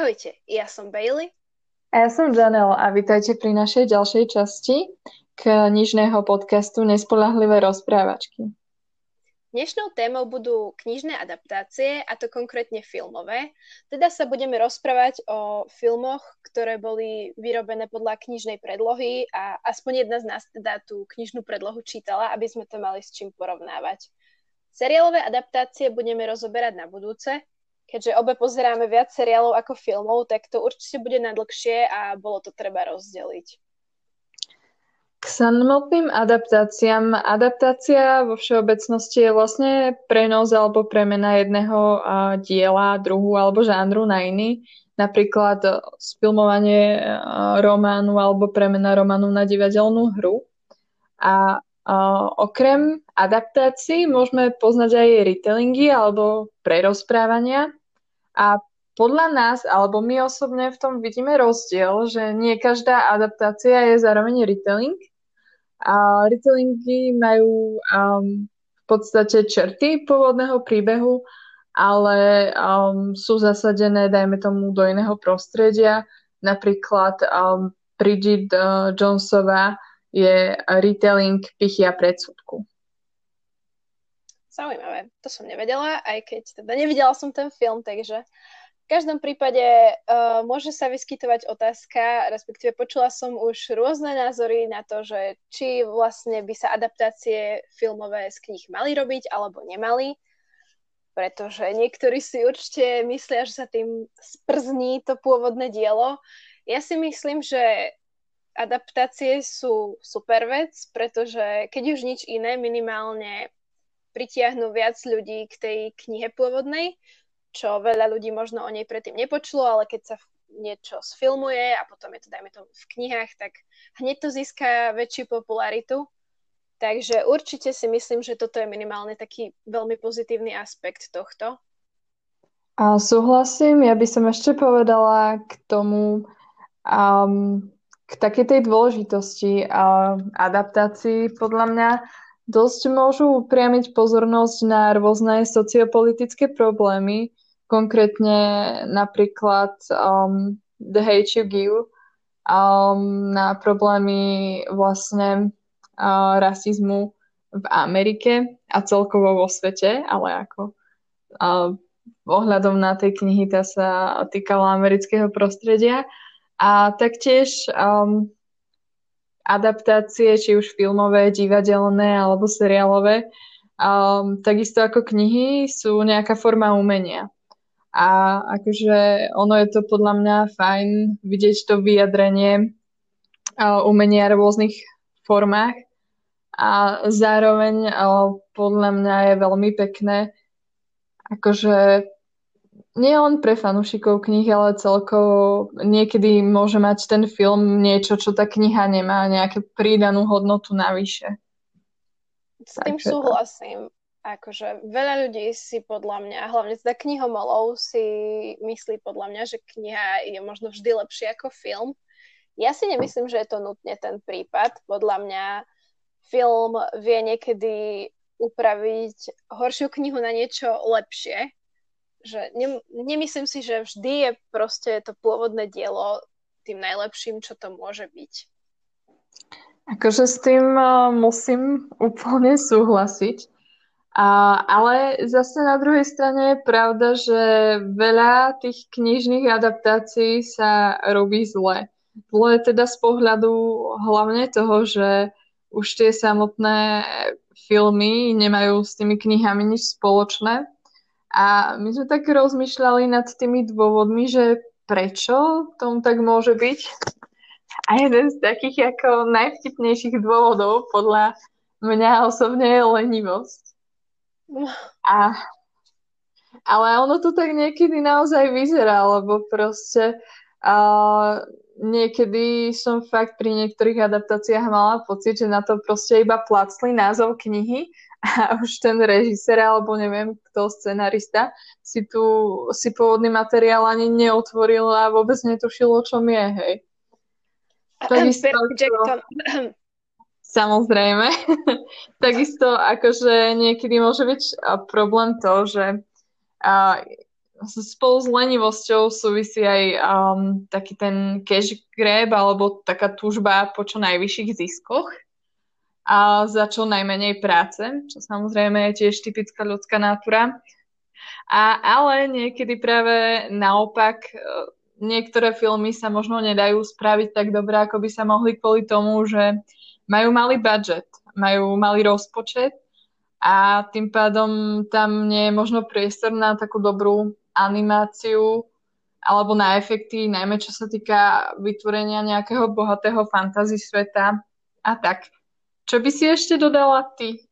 Ahojte, ja som Bailey. A ja som Janelle a vítajte pri našej ďalšej časti knižného podcastu Nespolahlivé rozprávačky. Dnešnou témou budú knižné adaptácie, a to konkrétne filmové. Teda sa budeme rozprávať o filmoch, ktoré boli vyrobené podľa knižnej predlohy a aspoň jedna z nás teda tú knižnú predlohu čítala, aby sme to mali s čím porovnávať. Seriálové adaptácie budeme rozoberať na budúce, keďže obe pozeráme viac seriálov ako filmov, tak to určite bude na a bolo to treba rozdeliť. K samotným adaptáciám. Adaptácia vo všeobecnosti je vlastne prenos alebo premena jedného diela, druhu alebo žánru na iný. Napríklad sfilmovanie románu alebo premena románu na divadelnú hru. A okrem adaptácií môžeme poznať aj retellingy alebo prerozprávania. A podľa nás, alebo my osobne v tom vidíme rozdiel, že nie každá adaptácia je zároveň retelling. A retellingy majú um, v podstate črty pôvodného príbehu, ale um, sú zasadené, dajme tomu, do iného prostredia. Napríklad um, Bridget uh, Jonesová je retelling Pichy a predsudku. Zaujímavé, to som nevedela, aj keď teda nevidela som ten film, takže v každom prípade uh, môže sa vyskytovať otázka, respektíve počula som už rôzne názory na to, že či vlastne by sa adaptácie filmové z kníh mali robiť alebo nemali, pretože niektorí si určite myslia, že sa tým sprzní to pôvodné dielo. Ja si myslím, že adaptácie sú super vec, pretože keď už nič iné, minimálne pritiahnu viac ľudí k tej knihe pôvodnej, čo veľa ľudí možno o nej predtým nepočulo, ale keď sa niečo sfilmuje a potom je to, dajme to v knihách, tak hneď to získa väčšiu popularitu. Takže určite si myslím, že toto je minimálne taký veľmi pozitívny aspekt tohto. A súhlasím, ja by som ešte povedala k tomu, um, k takej tej dôležitosti a adaptácii podľa mňa, dosť môžu upriamiť pozornosť na rôzne sociopolitické problémy, konkrétne napríklad um, The Hate You Give, um, na problémy vlastne uh, rasizmu v Amerike a celkovo vo svete, ale ako uh, ohľadom na tej knihy tá sa týkala amerického prostredia. A taktiež um, adaptácie, či už filmové, divadelné alebo seriálové, um, takisto ako knihy sú nejaká forma umenia. A akože ono je to podľa mňa fajn vidieť to vyjadrenie uh, umenia v rôznych formách a zároveň uh, podľa mňa je veľmi pekné akože nie len pre fanúšikov knih, ale celkovo niekedy môže mať ten film niečo, čo tá kniha nemá, nejaké prídanú hodnotu navyše. S tým Takže súhlasím. Akože veľa ľudí si podľa mňa, hlavne teda knihomolov, si myslí podľa mňa, že kniha je možno vždy lepšia ako film. Ja si nemyslím, že je to nutne ten prípad. Podľa mňa film vie niekedy upraviť horšiu knihu na niečo lepšie, že ne, nemyslím si, že vždy je proste to pôvodné dielo tým najlepším, čo to môže byť. Akože s tým uh, musím úplne súhlasiť. A, ale zase na druhej strane je pravda, že veľa tých knižných adaptácií sa robí zle. Zle teda z pohľadu hlavne toho, že už tie samotné filmy nemajú s tými knihami nič spoločné a my sme tak rozmýšľali nad tými dôvodmi, že prečo tomu tak môže byť. A jeden z takých ako najvtipnejších dôvodov podľa mňa osobne je lenivosť. A, ale ono to tak niekedy naozaj vyzerá, lebo proste uh, niekedy som fakt pri niektorých adaptáciách mala pocit, že na to proste iba placli názov knihy a už ten režisér alebo neviem kto, scenarista si tu si pôvodný materiál ani neotvoril a vôbec netušil, o čom je, hej. Takisto, Jackson. Samozrejme. Takisto akože niekedy môže byť problém to, že a, spolu s lenivosťou súvisí aj um, taký ten cash grab alebo taká túžba po čo najvyšších ziskoch a za čo najmenej práce, čo samozrejme je tiež typická ľudská nátura. A, ale niekedy práve naopak e, niektoré filmy sa možno nedajú spraviť tak dobre, ako by sa mohli kvôli tomu, že majú malý budget, majú malý rozpočet a tým pádom tam nie je možno priestor na takú dobrú animáciu alebo na efekty, najmä čo sa týka vytvorenia nejakého bohatého fantasy sveta a tak. Čo by si ešte dodala ty?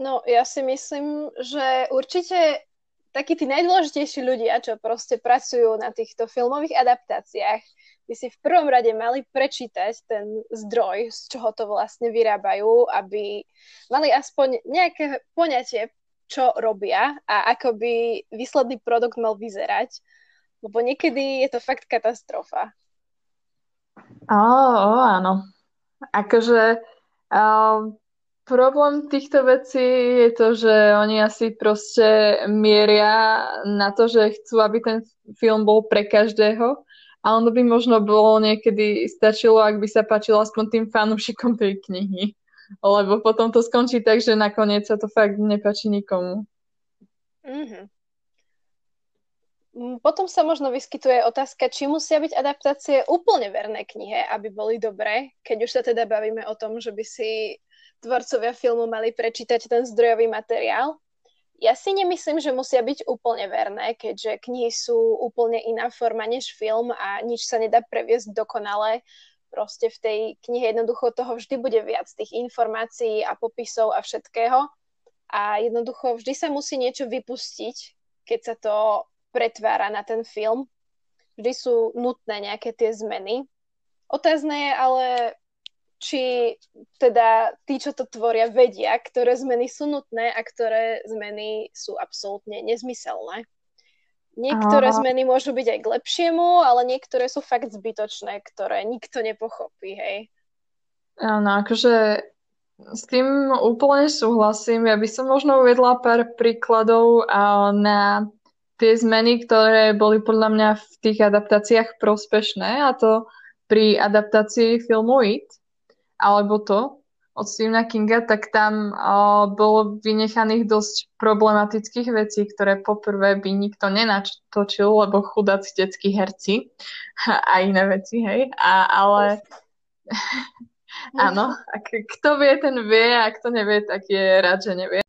No, ja si myslím, že určite takí tí najdôležitejší ľudia, čo proste pracujú na týchto filmových adaptáciách, by si v prvom rade mali prečítať ten zdroj, z čoho to vlastne vyrábajú, aby mali aspoň nejaké poňatie, čo robia a ako by výsledný produkt mal vyzerať. Lebo niekedy je to fakt katastrofa. Ó, oh, áno. Akože uh, problém týchto vecí je to, že oni asi proste mieria na to, že chcú, aby ten film bol pre každého. A ono by možno bolo niekedy stačilo, ak by sa páčilo aspoň tým fanúšikom tej knihy lebo potom to skončí tak, že nakoniec sa to fakt nepačí nikomu. Mm-hmm. Potom sa možno vyskytuje otázka, či musia byť adaptácie úplne verné knihe, aby boli dobré, keď už sa teda bavíme o tom, že by si tvorcovia filmu mali prečítať ten zdrojový materiál. Ja si nemyslím, že musia byť úplne verné, keďže knihy sú úplne iná forma než film a nič sa nedá previesť dokonale proste v tej knihe jednoducho toho vždy bude viac tých informácií a popisov a všetkého a jednoducho vždy sa musí niečo vypustiť, keď sa to pretvára na ten film. Vždy sú nutné nejaké tie zmeny. Otázne je ale, či teda tí, čo to tvoria, vedia, ktoré zmeny sú nutné a ktoré zmeny sú absolútne nezmyselné. Niektoré a... zmeny môžu byť aj k lepšiemu, ale niektoré sú fakt zbytočné, ktoré nikto nepochopí, hej. Áno, akože s tým úplne súhlasím. Ja by som možno uvedla pár príkladov na tie zmeny, ktoré boli podľa mňa v tých adaptáciách prospešné, a to pri adaptácii filmu It, alebo to, od Stephena Kinga, tak tam uh, bolo vynechaných dosť problematických vecí, ktoré poprvé by nikto nenatočil, lebo chudáci detskí herci a iné veci, hej. A, ale áno, ak, kto vie, ten vie a kto nevie, tak je rád, že nevie.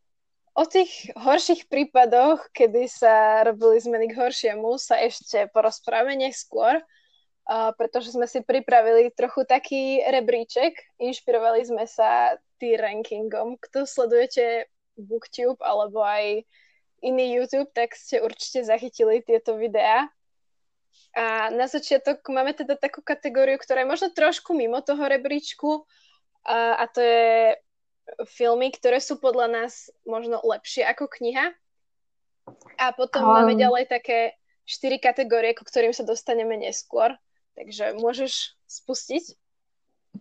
O tých horších prípadoch, kedy sa robili zmeny k horšiemu, sa ešte porozprávame neskôr uh, pretože sme si pripravili trochu taký rebríček. Inšpirovali sme sa tý rankingom. Kto sledujete Booktube alebo aj iný YouTube, tak ste určite zachytili tieto videá. A na začiatok máme teda takú kategóriu, ktorá je možno trošku mimo toho rebríčku a, a to je filmy, ktoré sú podľa nás možno lepšie ako kniha. A potom um... máme ďalej také štyri kategórie, ku ktorým sa dostaneme neskôr. Takže môžeš spustiť?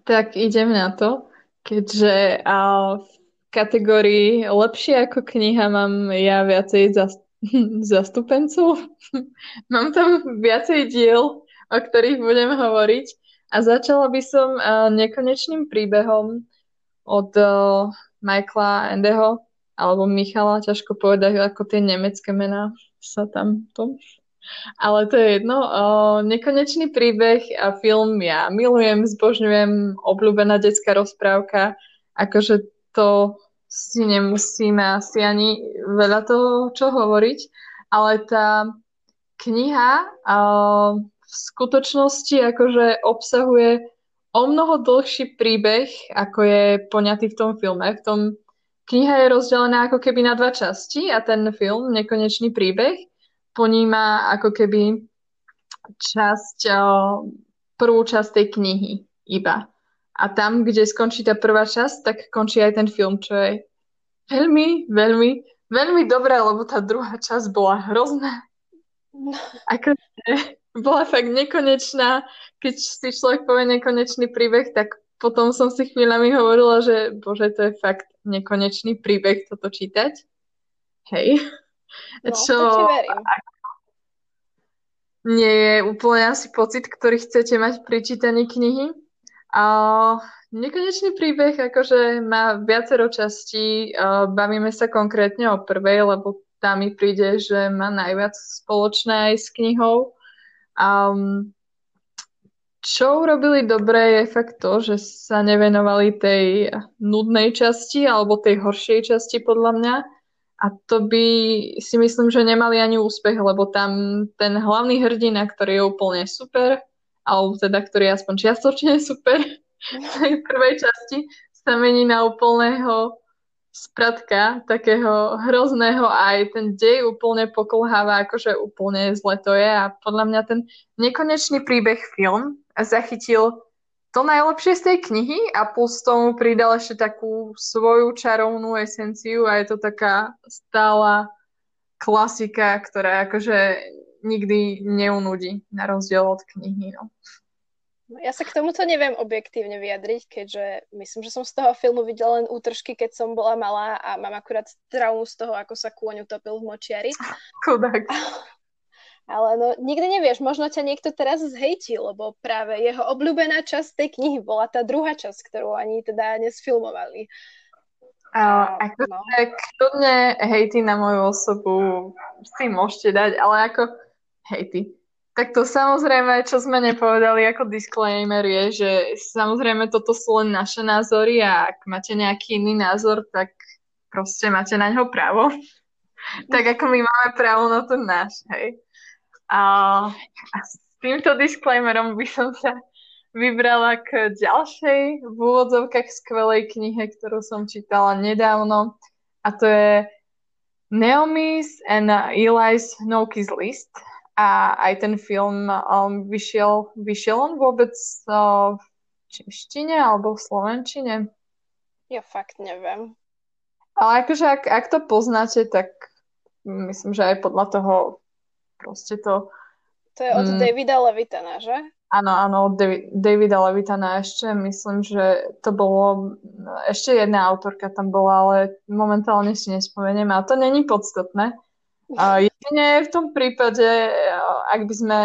Tak idem na to, keďže a v kategórii lepšie ako kniha mám ja viacej zast- zastúpencov. mám tam viacej diel, o ktorých budem hovoriť. A začala by som nekonečným príbehom od uh, Michaela Endeho alebo Michala, ťažko povedať, ako tie nemecké mená sa tam to ale to je jedno. O, nekonečný príbeh a film ja milujem, zbožňujem, obľúbená detská rozprávka. Akože to si nemusíme asi ani veľa toho čo hovoriť, ale tá kniha o, v skutočnosti akože obsahuje o mnoho dlhší príbeh, ako je poňatý v tom filme. V tom kniha je rozdelená ako keby na dva časti a ten film, Nekonečný príbeh, poníma ako keby časť, prvú časť tej knihy iba. A tam, kde skončí tá prvá časť, tak končí aj ten film, čo je veľmi, veľmi, veľmi dobré, lebo tá druhá časť bola hrozná. Ako, bola fakt nekonečná. Keď si človek povie nekonečný príbeh, tak potom som si chvíľami hovorila, že bože, to je fakt nekonečný príbeh toto čítať. Hej. No, Čo... verím. Nie je úplne asi pocit, ktorý chcete mať pri čítaní knihy. A nekonečný príbeh akože má viacero častí. Bavíme sa konkrétne o prvej, lebo tá mi príde, že má najviac spoločné aj s knihou. Um, čo urobili dobre je fakt to, že sa nevenovali tej nudnej časti alebo tej horšej časti podľa mňa. A to by si myslím, že nemali ani úspech, lebo tam ten hlavný hrdina, ktorý je úplne super, alebo teda ktorý je aspoň čiastočne super v tej prvej časti, sa mení na úplného spratka, takého hrozného a aj ten dej úplne pokolháva, akože úplne zle to je. A podľa mňa ten nekonečný príbeh film zachytil to najlepšie z tej knihy a plus tomu pridal ešte takú svoju čarovnú esenciu a je to taká stála klasika, ktorá akože nikdy neunudí na rozdiel od knihy. No. No, ja sa k tomuto neviem objektívne vyjadriť, keďže myslím, že som z toho filmu videla len útržky, keď som bola malá a mám akurát traumu z toho, ako sa kôň utopil v močiari. Chudák. Ale no, nikdy nevieš, možno ťa niekto teraz zhejti, lebo práve jeho obľúbená časť tej knihy bola tá druhá časť, ktorú ani teda nesfilmovali. A, ako no. kľudne hejty na moju osobu si môžete dať, ale ako hejty tak to samozrejme, čo sme nepovedali ako disclaimer je, že samozrejme toto sú len naše názory a ak máte nejaký iný názor, tak proste máte na ňo právo. tak ako my máme právo na ten náš, hej. A, a s týmto disclaimerom by som sa vybrala k ďalšej v úvodzovkách skvelej knihe, ktorú som čítala nedávno a to je Naomi's and Eli's Noki's List a aj ten film um, vyšiel, vyšiel on vôbec uh, v češtine alebo v slovenčine? Ja fakt neviem. Ale akože ak, ak to poznáte, tak myslím, že aj podľa toho proste to... To je od mm, Davida Levitana, že? Áno, áno, od Davida Levitana ešte. Myslím, že to bolo... Ešte jedna autorka tam bola, ale momentálne si nespomeniem. A to není podstatné. A jedine v tom prípade, ak by sme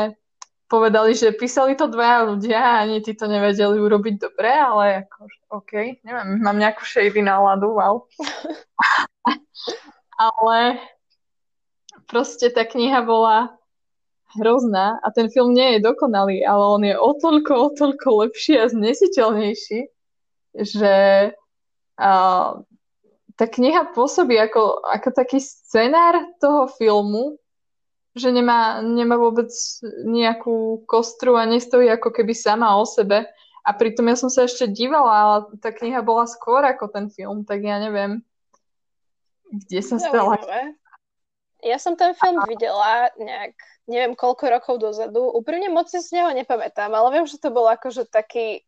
povedali, že písali to dvaja ľudia a ani tí to nevedeli urobiť dobre, ale ako, OK, neviem, mám nejakú shady náladu, wow. ale proste tá kniha bola hrozná a ten film nie je dokonalý, ale on je o toľko, o toľko lepší a znesiteľnejší, že uh, tá kniha pôsobí ako, ako taký scenár toho filmu, že nemá, nemá vôbec nejakú kostru a nestojí ako keby sama o sebe. A pritom ja som sa ešte dívala, ale tá kniha bola skôr ako ten film, tak ja neviem, kde sa stala. Ja som ten film videla nejak, neviem koľko rokov dozadu. Úprimne moc si z neho nepamätám, ale viem, že to bol akože taký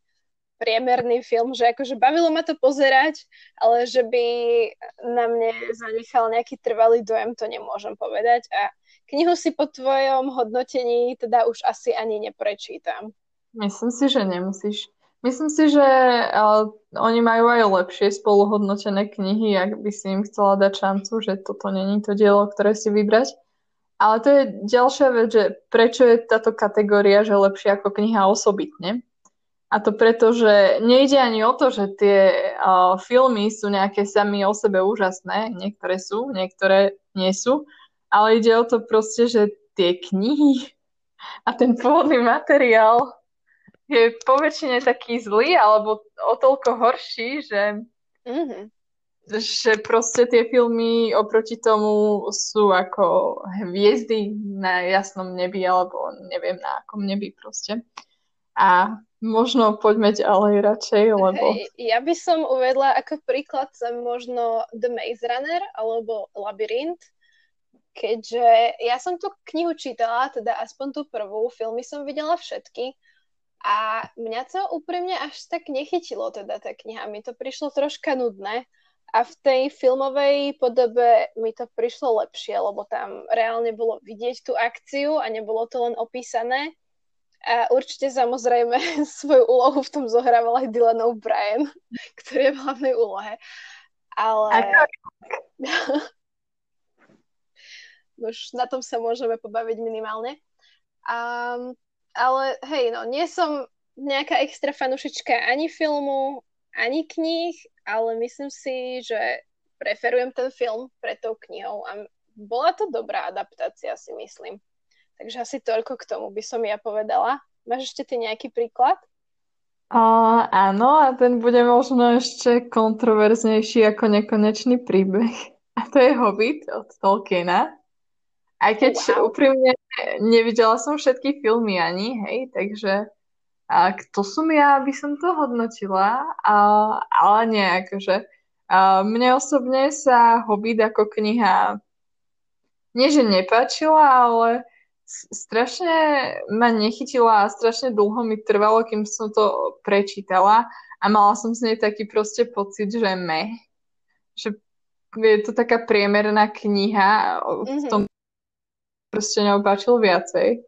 priemerný film, že akože bavilo ma to pozerať, ale že by na mne zanechal nejaký trvalý dojem, to nemôžem povedať. A knihu si po tvojom hodnotení teda už asi ani neprečítam. Myslím si, že nemusíš. Myslím si, že uh, oni majú aj lepšie spoluhodnotené knihy, ak by si im chcela dať šancu, že toto není to dielo, ktoré si vybrať. Ale to je ďalšia vec, že prečo je táto kategória, že lepšia ako kniha osobitne. A to preto, že nejde ani o to, že tie uh, filmy sú nejaké sami o sebe úžasné. Niektoré sú, niektoré nie sú. Ale ide o to proste, že tie knihy a ten pôvodný materiál je poväčšine taký zlý alebo o toľko horší, že, mm-hmm. že proste tie filmy oproti tomu sú ako hviezdy na jasnom nebi alebo neviem na akom nebi proste. A možno poďme ďalej radšej, lebo... Hej, ja by som uvedla ako príklad možno The Maze Runner alebo Labyrinth, keďže ja som tú knihu čítala, teda aspoň tú prvú, filmy som videla všetky a mňa to úprimne až tak nechytilo, teda tá kniha. Mi to prišlo troška nudné a v tej filmovej podobe mi to prišlo lepšie, lebo tam reálne bolo vidieť tú akciu a nebolo to len opísané a určite samozrejme svoju úlohu v tom zohrával aj Dylan O'Brien, ktorý je v hlavnej úlohe. Ale... už na tom sa môžeme pobaviť minimálne. Um, ale hej, no, nie som nejaká extra fanušička ani filmu, ani kníh, ale myslím si, že preferujem ten film pred tou knihou a bola to dobrá adaptácia, si myslím. Takže asi toľko k tomu by som ja povedala. Máš ešte ty nejaký príklad? A, áno, a ten bude možno ešte kontroverznejší ako nekonečný príbeh. A to je Hobbit od Tolkiena. Aj keď wow. úprimne nevidela som všetky filmy ani, hej, takže a kto som ja, aby som to hodnotila, a, ale nie, akože a mne osobne sa Hobbit ako kniha nie, že nepáčila, ale strašne ma nechytila a strašne dlho mi trvalo, kým som to prečítala a mala som z nej taký proste pocit, že me. Že je to taká priemerná kniha, v tom proste neopáčil viacej.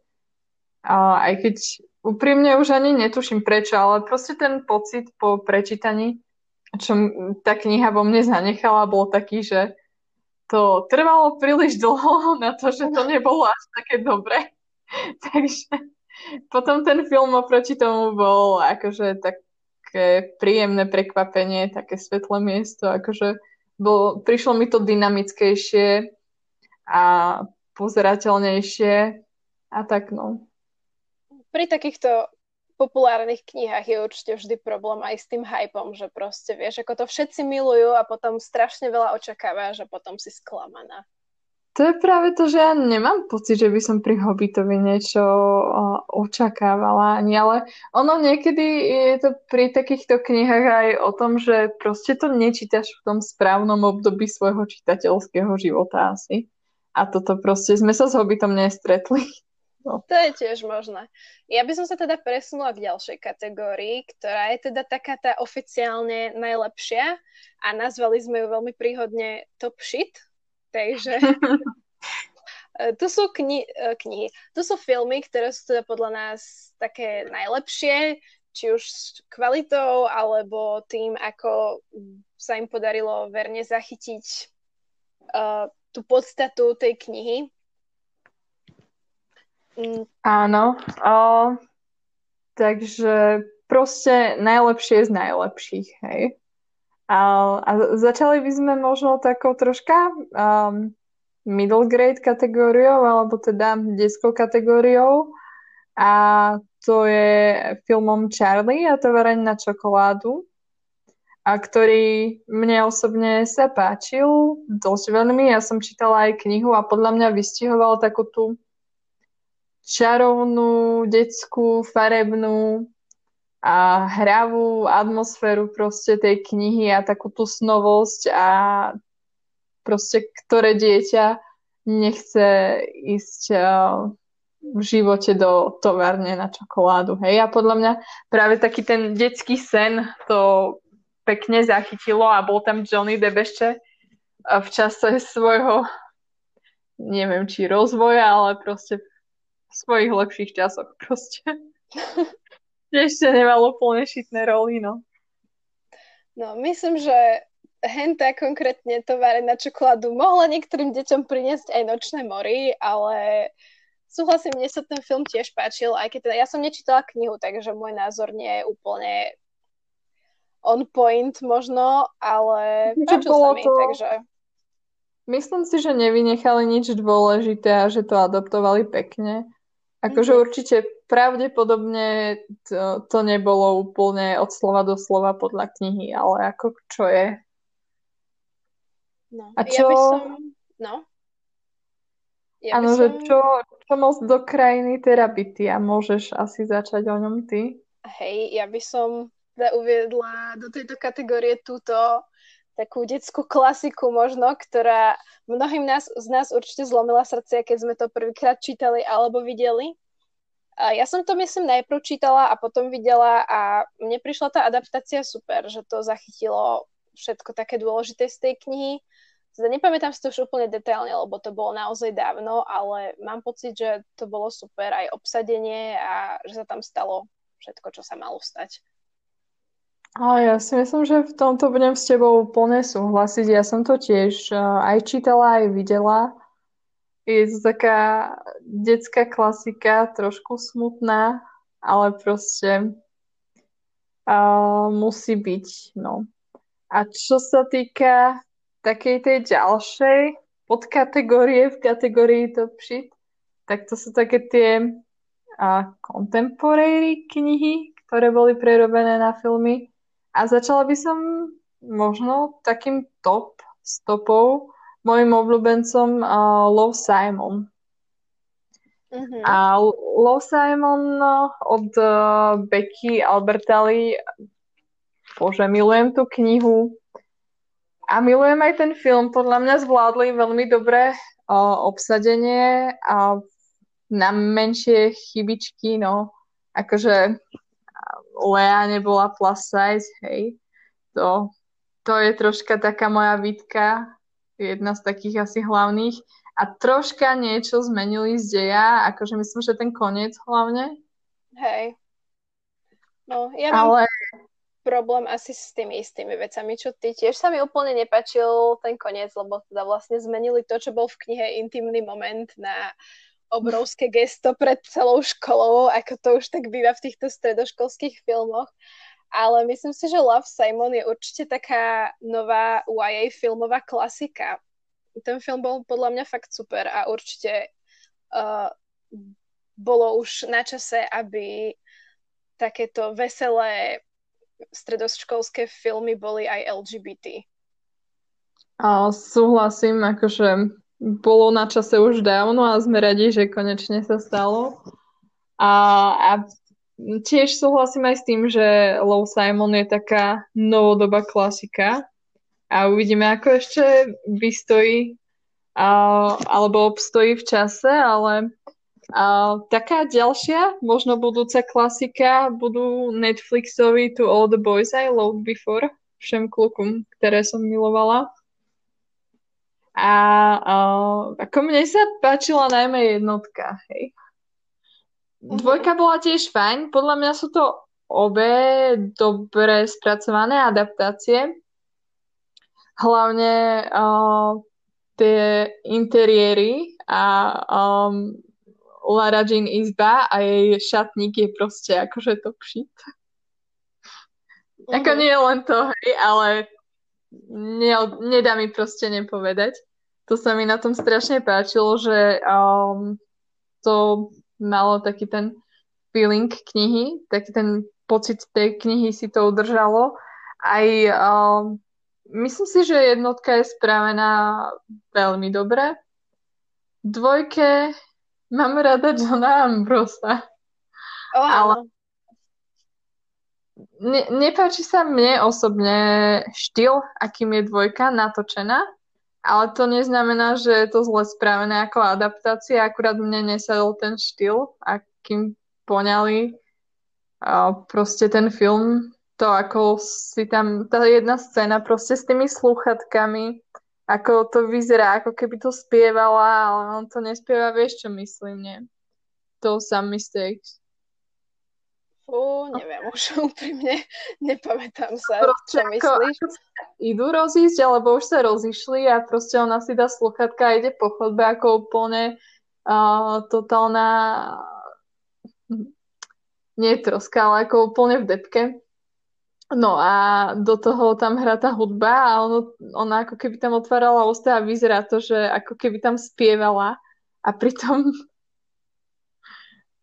A aj keď úprimne už ani netuším prečo, ale proste ten pocit po prečítaní, čo tá kniha vo mne zanechala, bol taký, že to trvalo príliš dlho na to, že to nebolo až také dobre. Takže potom ten film oproti tomu bol akože také príjemné prekvapenie, také svetlé miesto, akože bol, prišlo mi to dynamickejšie a pozerateľnejšie a tak no. Pri takýchto populárnych knihách je určite vždy problém aj s tým hypom, že proste vieš, ako to všetci milujú a potom strašne veľa očakávaš a potom si sklamaná. To je práve to, že ja nemám pocit, že by som pri Hobbitovi niečo očakávala ani, ale ono niekedy je to pri takýchto knihách aj o tom, že proste to nečítaš v tom správnom období svojho čitateľského života asi. A toto proste sme sa s Hobbitom nestretli. No. To je tiež možné. Ja by som sa teda presunula k ďalšej kategórii, ktorá je teda taká tá oficiálne najlepšia a nazvali sme ju veľmi príhodne Top Shit. Takže tu sú kni- e, knihy, tu sú filmy, ktoré sú teda podľa nás také najlepšie, či už kvalitou, alebo tým, ako sa im podarilo verne zachytiť uh, tú podstatu tej knihy Mm. Áno. O, takže proste najlepšie z najlepších, hej. A, a začali by sme možno takou troška um, middle grade kategóriou, alebo teda detskou kategóriou. A to je filmom Charlie a tovareň na čokoládu, a ktorý mne osobne sa páčil dosť veľmi. Ja som čítala aj knihu a podľa mňa vystihoval takú tú čarovnú, detskú, farebnú a hravú atmosféru proste tej knihy a takú tú snovosť a proste ktoré dieťa nechce ísť v živote do továrne na čokoládu. Hej, a podľa mňa práve taký ten detský sen to pekne zachytilo a bol tam Johnny Depp ešte v čase svojho neviem, či rozvoja, ale proste v svojich lepších časoch proste. Ešte nemal úplne šitné roly, no. No, myslím, že henta konkrétne tovare na čokoládu mohla niektorým deťom priniesť aj nočné mory, ale súhlasím, mne sa ten film tiež páčil, aj keď teda ja som nečítala knihu, takže môj názor nie je úplne on point možno, ale páčil sa mi, to... takže... Myslím si, že nevynechali nič dôležité a že to adaptovali pekne. Akože mm-hmm. určite pravdepodobne to, to nebolo úplne od slova do slova podľa knihy, ale ako čo je? No, a čo... Ja by som... No. Ja Áno, som... že čo, čo moc do krajiny terapity a môžeš asi začať o ňom ty? Hej, ja by som teda uviedla do tejto kategórie túto takú detskú klasiku možno, ktorá mnohým nás, z nás určite zlomila srdce, keď sme to prvýkrát čítali alebo videli. A ja som to, myslím, najprv čítala a potom videla a mne prišla tá adaptácia super, že to zachytilo všetko také dôležité z tej knihy. Teda nepamätám si to už úplne detailne, lebo to bolo naozaj dávno, ale mám pocit, že to bolo super aj obsadenie a že sa tam stalo všetko, čo sa malo stať. A ja si myslím, že v tomto budem s tebou úplne súhlasiť. Ja som to tiež aj čítala, aj videla. je to taká detská klasika, trošku smutná, ale proste uh, musí byť, no. A čo sa týka takej tej ďalšej podkategórie v kategórii top shit, tak to sú také tie uh, contemporary knihy, ktoré boli prerobené na filmy. A začala by som možno takým top stopou mojim obľúbencom uh, Love Simon. Mm-hmm. A Love Simon od uh, Becky Albertalli, bože, milujem tú knihu a milujem aj ten film. Podľa mňa zvládli veľmi dobre uh, obsadenie a na menšie chybičky, no, akože Lea nebola plus size, hej, to, to je troška taká moja výtka jedna z takých asi hlavných. A troška niečo zmenili z deja, akože myslím, že ten koniec hlavne. Hej. No, ja mám Ale... problém asi s tými istými vecami, čo ty. Tiež sa mi úplne nepačil ten koniec, lebo teda vlastne zmenili to, čo bol v knihe Intimný moment na obrovské gesto pred celou školou, ako to už tak býva v týchto stredoškolských filmoch ale myslím si, že Love Simon je určite taká nová YA filmová klasika. Ten film bol podľa mňa fakt super a určite uh, bolo už na čase, aby takéto veselé stredoškolské filmy boli aj LGBT. A súhlasím, akože bolo na čase už dávno a sme radi, že konečne sa stalo. A, a tiež súhlasím aj s tým, že Low Simon je taká novodobá klasika a uvidíme, ako ešte vystojí a, alebo obstojí v čase, ale a, taká ďalšia, možno budúca klasika, budú Netflixovi To All the Boys I Loved Before, všem klukom, ktoré som milovala. A, a ako mne sa páčila najmä jednotka, hej. Mhm. Dvojka bola tiež fajn. Podľa mňa sú to obe dobre spracované adaptácie. Hlavne uh, tie interiéry a um, Lara Jean izba a jej šatník je proste akože to shit. Mm-hmm. Ako nie len to, hej, ale ne, nedá mi proste nepovedať. To sa mi na tom strašne páčilo, že um, to malo taký ten feeling knihy, taký ten pocit tej knihy si to udržalo. Aj um, myslím si, že jednotka je spravená veľmi dobre. Dvojke mám rada Johna Ambrosa. Oh, ale ne, nepáči sa mne osobne štýl, akým je dvojka natočená. Ale to neznamená, že je to zle spravené ako adaptácia, akurát mne nesadol ten štýl, akým poňali a proste ten film, to ako si tam, tá jedna scéna proste s tými slúchatkami, ako to vyzerá, ako keby to spievala, ale on to nespieva, vieš čo myslím, nie? To some mistakes. Fú, neviem, už úprimne nepamätám sa, proste čo ako, myslíš. Ako idú rozísť, alebo už sa rozišli a proste ona si dá sluchatka a ide po chodbe ako úplne uh, totálna nie troska, ale ako úplne v depke. No a do toho tam hrá tá hudba a ono, ona ako keby tam otvárala ústa a vyzerá to, že ako keby tam spievala a pritom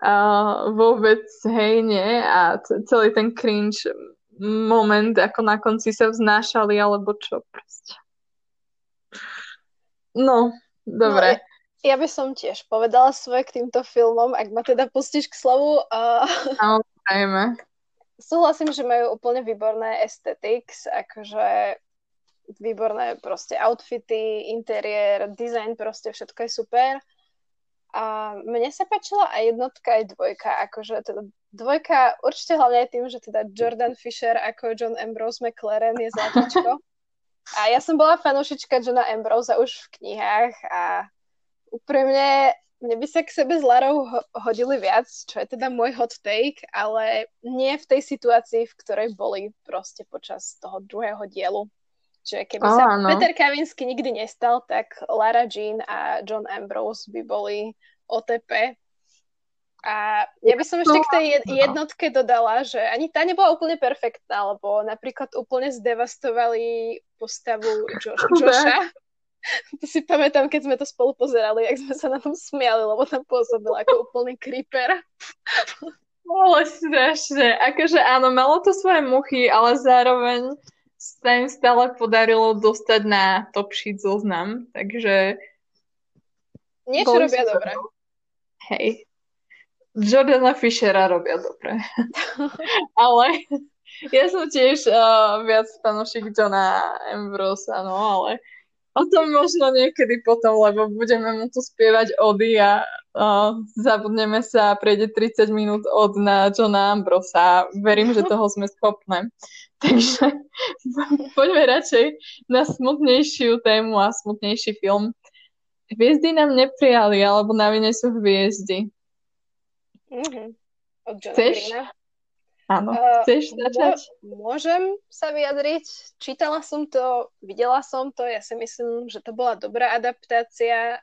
uh, vôbec, hej, nie. A celý ten cringe moment, ako na konci sa vznášali, alebo čo proste. No, dobre. No, ja, ja by som tiež povedala svoje k týmto filmom, ak ma teda pustíš k slovu. Uh... Súhlasím, že majú úplne výborné aesthetics, akože výborné proste outfity, interiér, design, proste všetko je super. A mne sa páčila aj jednotka, aj dvojka. Akože teda dvojka určite hlavne aj tým, že teda Jordan Fisher ako John Ambrose McLaren je zlatačko. A ja som bola fanúšička Johna Ambrose už v knihách a úprimne mne by sa k sebe s Larou hodili viac, čo je teda môj hot take, ale nie v tej situácii, v ktorej boli proste počas toho druhého dielu. Čiže keby oh, sa áno. Peter Kavinsky nikdy nestal, tak Lara Jean a John Ambrose by boli OTP. A ja by som ešte k tej jednotke dodala, že ani tá nebola úplne perfektná, lebo napríklad úplne zdevastovali postavu jo- Josha. To si pamätám, keď sme to spolu pozerali, jak sme sa na tom smiali, lebo tam pôsobil ako úplný creeper. Ale strašne. Akože áno, malo to svoje muchy, ale zároveň sa im stále podarilo dostať na top sheet zoznam, takže... Niečo robia dobre. Hej. Jordana Fishera robia dobre. ale ja som tiež uh, viac fanúšik Johna Ambrose, no, ale o tom možno niekedy potom, lebo budeme mu tu spievať ody a uh, zabudneme sa a prejde 30 minút od na Johna Ambrosa. Verím, že toho sme schopné. Takže poďme radšej na smutnejšiu tému a smutnejší film. Hviezdy nám neprijali, alebo na vine sú hviezdy. Mm-hmm. Od Johna Chceš? Greena. Áno, uh, chceš začať? Môžem sa vyjadriť. Čítala som to, videla som to, ja si myslím, že to bola dobrá adaptácia.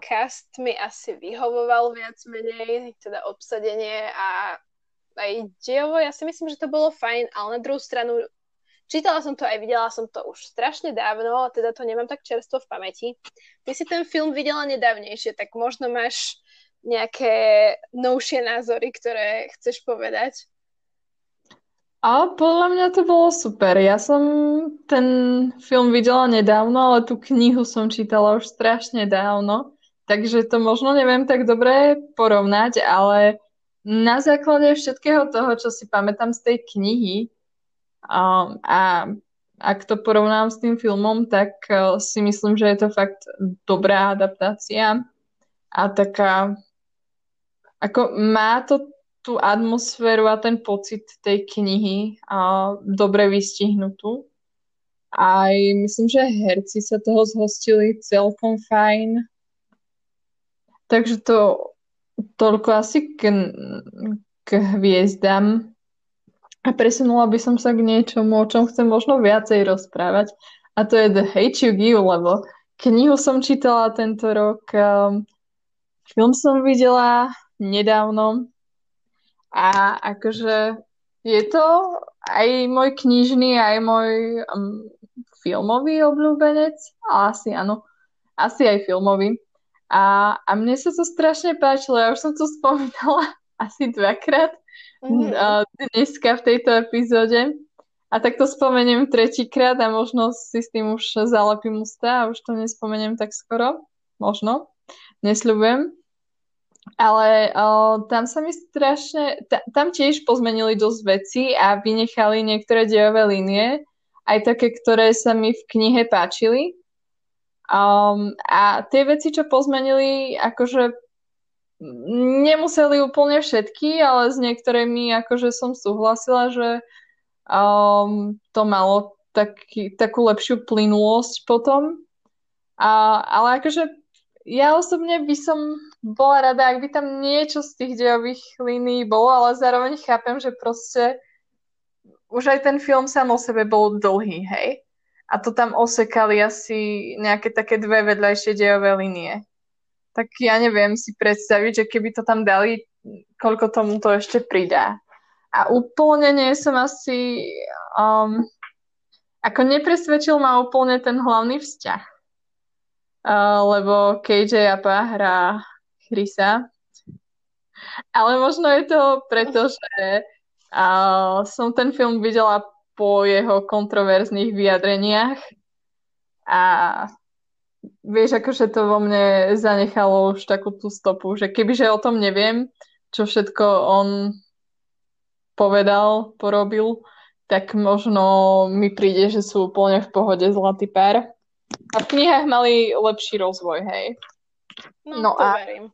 Cast mi asi vyhovoval viac menej, teda obsadenie a aj dejovo, ja si myslím, že to bolo fajn, ale na druhú stranu čítala som to aj videla som to už strašne dávno, teda to nemám tak čerstvo v pamäti. Ty si ten film videla nedávnejšie, tak možno máš nejaké novšie názory, ktoré chceš povedať? A podľa mňa to bolo super. Ja som ten film videla nedávno, ale tú knihu som čítala už strašne dávno, takže to možno neviem tak dobre porovnať, ale na základe všetkého toho, čo si pamätám z tej knihy um, a ak to porovnám s tým filmom, tak uh, si myslím, že je to fakt dobrá adaptácia a taká ako má to tú atmosféru a ten pocit tej knihy a dobre vystihnutú. Aj myslím, že herci sa toho zhostili celkom fajn. Takže to toľko asi k, k hviezdam. A presunula by som sa k niečomu, o čom chcem možno viacej rozprávať. A to je The Hate You Give, lebo knihu som čítala tento rok, um, film som videla nedávno a akože je to aj môj knižný, aj môj um, filmový obľúbenec, asi áno, asi aj filmový. A, a mne sa to strašne páčilo, ja už som to spomínala asi dvakrát mm-hmm. dneska v tejto epizóde. A tak to spomeniem tretíkrát a možno si s tým už zalepím ústa a už to nespomeniem tak skoro. Možno. Nesľubujem. Ale uh, tam sa mi strašne, ta, tam tiež pozmenili dosť veci a vynechali niektoré dejové línie, aj také, ktoré sa mi v knihe páčili. Um, a tie veci, čo pozmenili, akože nemuseli úplne všetky, ale s niektorými akože som súhlasila, že um, to malo taký, takú lepšiu plynulosť potom. A, ale akože ja osobne by som bola rada, ak by tam niečo z tých dejových línií bolo, ale zároveň chápem, že proste už aj ten film sám o sebe bol dlhý, hej? A to tam osekali asi nejaké také dve vedľajšie dejové línie. Tak ja neviem si predstaviť, že keby to tam dali, koľko tomu to ešte pridá. A úplne nie som asi... Um, ako nepresvedčil ma úplne ten hlavný vzťah. Uh, lebo KJ Apa hrá Chrisa. Ale možno je to preto, že uh, som ten film videla po jeho kontroverzných vyjadreniach a vieš, akože to vo mne zanechalo už takú tú stopu, že kebyže o tom neviem, čo všetko on povedal, porobil, tak možno mi príde, že sú úplne v pohode zlatý pár. A v knihách mali lepší rozvoj, hej. No, no a, verím.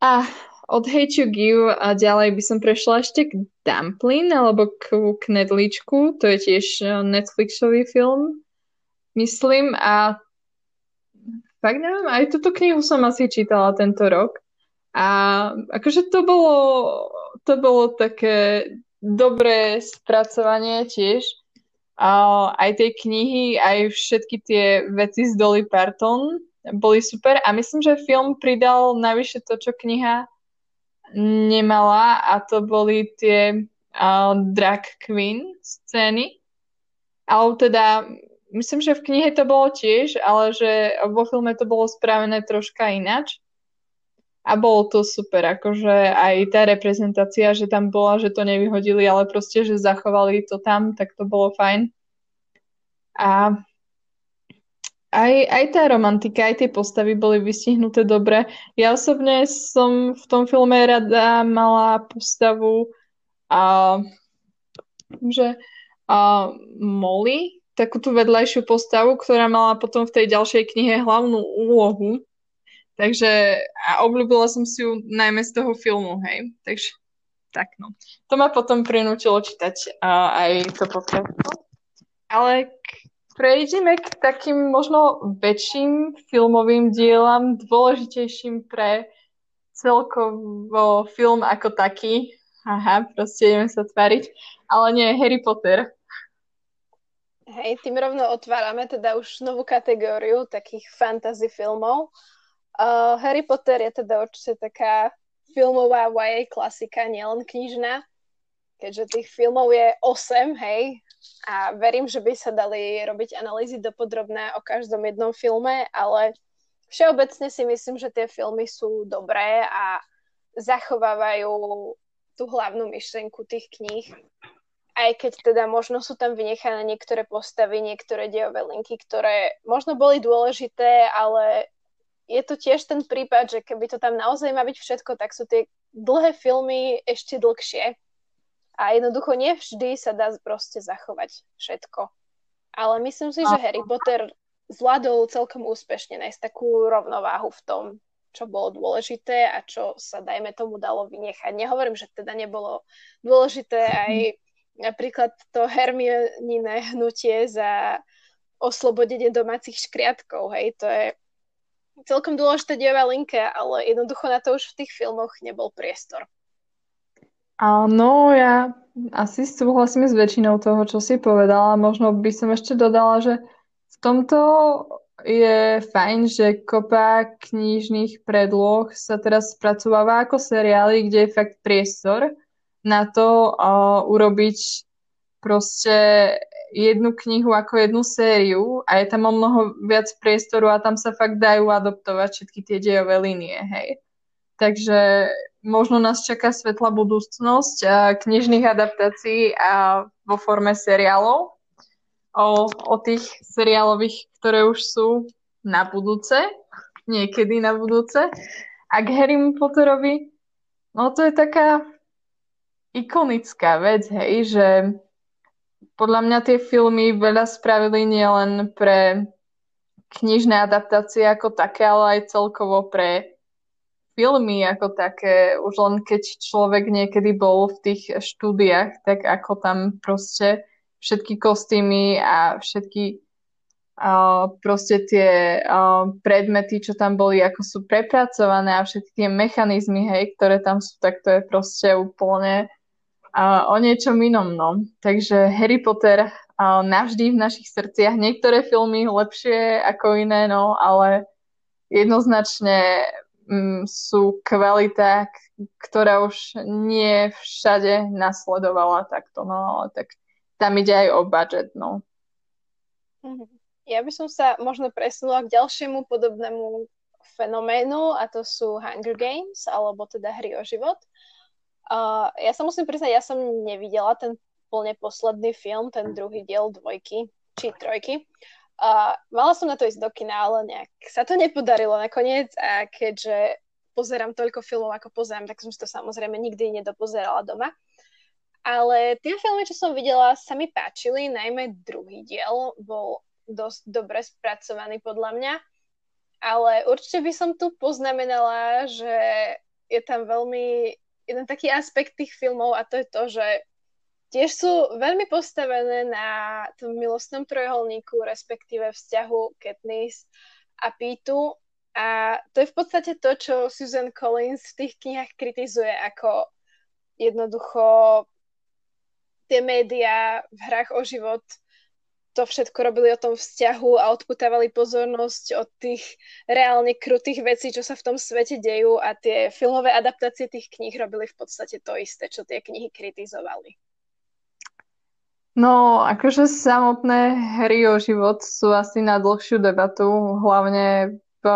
A od Hate You Give a ďalej by som prešla ešte k Dumplin alebo k Knedličku. To je tiež e, Netflixový film, myslím. A fakt neviem, aj túto knihu som asi čítala tento rok. A akože to bolo, to bolo také dobré spracovanie tiež. uh, aj tie knihy, aj všetky tie veci z Dolly Parton boli super a myslím, že film pridal navyše to, čo kniha nemala a to boli tie uh, drag queen scény. Ale teda myslím, že v knihe to bolo tiež, ale že vo filme to bolo spravené troška inač. A bolo to super, akože aj tá reprezentácia, že tam bola, že to nevyhodili, ale proste, že zachovali to tam, tak to bolo fajn. A aj, aj tá romantika, aj tie postavy boli vystihnuté dobre. Ja osobne som v tom filme rada mala postavu a, že a, Molly, takú tú vedľajšiu postavu, ktorá mala potom v tej ďalšej knihe hlavnú úlohu. Takže a obľúbila som si ju najmä z toho filmu, hej. Takže tak no. To ma potom prinútilo čítať a, aj to pokračovať. Ale prejdeme k takým možno väčším filmovým dielam, dôležitejším pre celkovo film ako taký. Aha, proste ideme sa tváriť. Ale nie, Harry Potter. Hej, tým rovno otvárame teda už novú kategóriu takých fantasy filmov. Uh, Harry Potter je teda určite taká filmová YA klasika, nielen knižná, keďže tých filmov je 8, hej, a verím, že by sa dali robiť analýzy dopodrobné o každom jednom filme, ale všeobecne si myslím, že tie filmy sú dobré a zachovávajú tú hlavnú myšlenku tých kníh. Aj keď teda možno sú tam vynechané niektoré postavy, niektoré dejové linky, ktoré možno boli dôležité, ale je to tiež ten prípad, že keby to tam naozaj má byť všetko, tak sú tie dlhé filmy ešte dlhšie a jednoducho nevždy sa dá proste zachovať všetko. Ale myslím si, že Harry Potter zvládol celkom úspešne nájsť takú rovnováhu v tom, čo bolo dôležité a čo sa, dajme tomu, dalo vynechať. Nehovorím, že teda nebolo dôležité aj napríklad to Hermionine hnutie za oslobodenie domácich škriatkov, hej, to je celkom dôležité dievá linka, ale jednoducho na to už v tých filmoch nebol priestor. Áno, ja asi súhlasím s väčšinou toho, čo si povedala. Možno by som ešte dodala, že v tomto je fajn, že kopa knižných predloh sa teraz spracováva ako seriály, kde je fakt priestor na to uh, urobiť proste jednu knihu ako jednu sériu a je tam o mnoho viac priestoru a tam sa fakt dajú adoptovať všetky tie dejové línie, hej. Takže možno nás čaká svetlá budúcnosť knižných adaptácií a vo forme seriálov. O, o tých seriálových, ktoré už sú na budúce, niekedy na budúce. A k Harry Potterovi, no to je taká ikonická vec, hej, že podľa mňa tie filmy veľa spravili nielen pre knižné adaptácie ako také, ale aj celkovo pre filmy ako také, už len keď človek niekedy bol v tých štúdiách, tak ako tam proste všetky kostýmy a všetky uh, proste tie uh, predmety, čo tam boli, ako sú prepracované a všetky tie mechanizmy, hej, ktoré tam sú, tak to je proste úplne uh, o niečom inom, no. Takže Harry Potter uh, navždy v našich srdciach. Niektoré filmy lepšie ako iné, no, ale jednoznačne sú kvalita, ktorá už nie všade nasledovala takto, no ale tak tam ide aj o budget, no. Mhm. Ja by som sa možno presunula k ďalšiemu podobnému fenoménu a to sú Hunger Games, alebo teda hry o život. Uh, ja sa musím priznať, ja som nevidela ten plne posledný film, ten druhý diel dvojky, či trojky. Uh, mala som na to ísť do kina, ale nejak sa to nepodarilo nakoniec a keďže pozerám toľko filmov, ako pozerám, tak som si to samozrejme nikdy nedopozerala doma. Ale tie filmy, čo som videla, sa mi páčili, najmä druhý diel bol dosť dobre spracovaný podľa mňa. Ale určite by som tu poznamenala, že je tam veľmi jeden taký aspekt tých filmov a to je to, že tiež sú veľmi postavené na tom milostnom trojuholníku, respektíve vzťahu Katniss a Pitu. A to je v podstate to, čo Susan Collins v tých knihách kritizuje ako jednoducho tie médiá v hrách o život to všetko robili o tom vzťahu a odputávali pozornosť od tých reálne krutých vecí, čo sa v tom svete dejú a tie filmové adaptácie tých kníh robili v podstate to isté, čo tie knihy kritizovali. No, akože samotné hry o život sú asi na dlhšiu debatu, hlavne v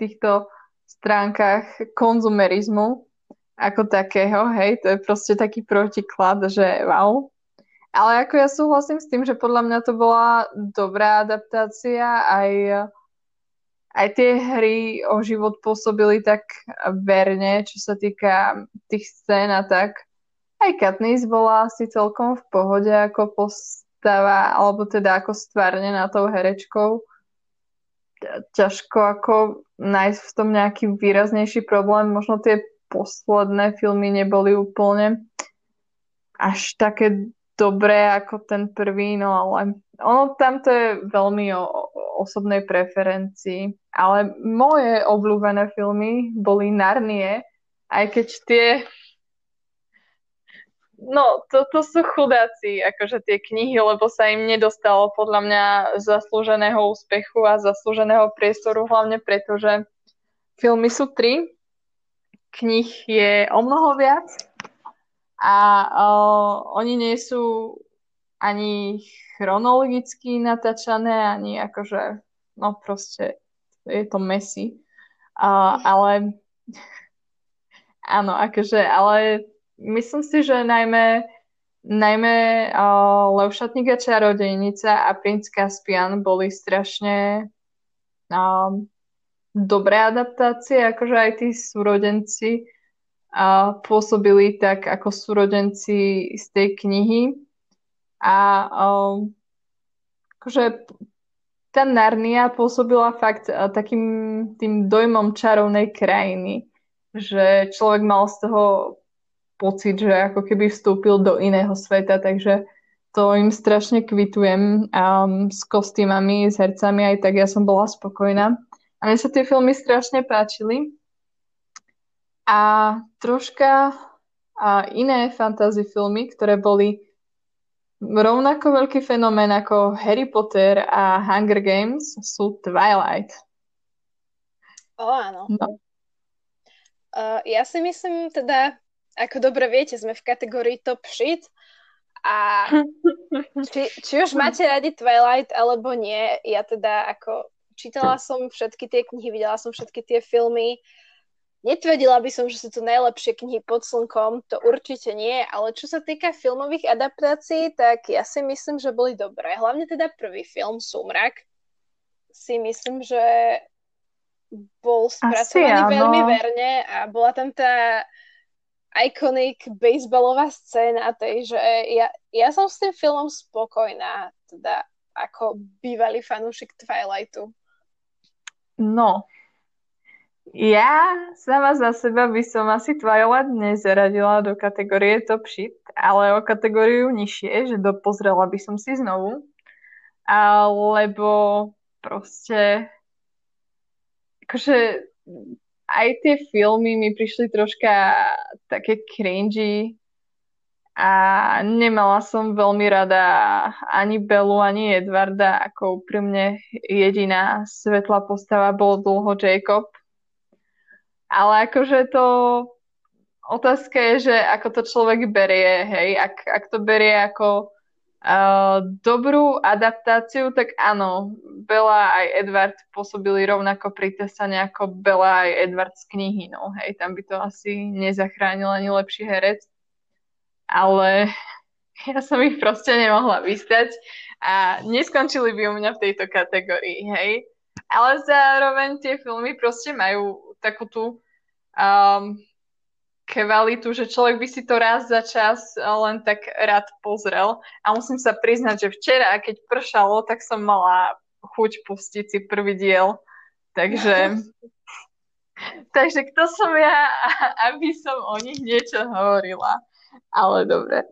týchto stránkach konzumerizmu ako takého, hej, to je proste taký protiklad, že wow, ale ako ja súhlasím s tým, že podľa mňa to bola dobrá adaptácia, aj, aj tie hry o život pôsobili tak verne, čo sa týka tých scén a tak. Aj Katniss bola asi celkom v pohode ako postava, alebo teda ako stvárnená tou herečkou. Ťažko ako nájsť v tom nejaký výraznejší problém. Možno tie posledné filmy neboli úplne až také dobré ako ten prvý, no ale ono tam to je veľmi o, o osobnej preferencii. Ale moje obľúbené filmy boli Narnie, aj keď tie No, to, to sú chudáci, akože tie knihy, lebo sa im nedostalo podľa mňa zaslúženého úspechu a zaslúženého priestoru, hlavne preto, že filmy sú tri, knih je o mnoho viac a uh, oni nie sú ani chronologicky natáčané, ani akože, no proste je to messy. Uh, ale áno, akože, ale myslím si, že najmä najmä uh, Levšatník a čarodejnica a princ Caspian boli strašne uh, dobré adaptácie, akože aj tí súrodenci a pôsobili tak ako súrodenci z tej knihy. A um, akože tá Narnia pôsobila fakt uh, takým tým dojmom čarovnej krajiny, že človek mal z toho pocit, že ako keby vstúpil do iného sveta, takže to im strašne kvitujem um, s kostýmami, s hercami, aj tak ja som bola spokojná. A mne sa tie filmy strašne páčili. A troška a iné fantasy filmy, ktoré boli rovnako veľký fenomén ako Harry Potter a Hunger Games sú Twilight. O, áno. No. Uh, ja si myslím teda, ako dobre viete, sme v kategórii top shit. A či, či už máte radi Twilight alebo nie, ja teda ako čítala som všetky tie knihy, videla som všetky tie filmy, Netvrdila by som, že sú to najlepšie knihy pod slnkom, to určite nie, ale čo sa týka filmových adaptácií, tak ja si myslím, že boli dobré. Hlavne teda prvý film, Sumrak, si myslím, že bol spracovaný Asi, veľmi verne a bola tam tá iconic baseballová scéna, takže ja, ja som s tým filmom spokojná, teda ako bývalý fanúšik Twilightu. No, ja sama za seba by som asi Twilight nezaradila do kategórie top shit, ale o kategóriu nižšie, že dopozrela by som si znovu. Lebo proste akože aj tie filmy mi prišli troška také cringy a nemala som veľmi rada ani Belu, ani Edvarda, ako úprimne jediná svetlá postava bol dlho Jacob. Ale akože to otázka je, že ako to človek berie, hej, ak, ak to berie ako dobrú adaptáciu, tak áno, Bela aj Edward pôsobili rovnako pritesané ako Bela aj Edward z knihy, no hej, tam by to asi nezachránil ani lepší herec, ale ja som ich proste nemohla vystať a neskončili by u mňa v tejto kategórii, hej. Ale zároveň tie filmy proste majú takú tú um, kvalitu, že človek by si to raz za čas len tak rád pozrel. A musím sa priznať, že včera, keď pršalo, tak som mala chuť pustiť si prvý diel. Takže, takže kto som ja, aby som o nich niečo hovorila. Ale dobre.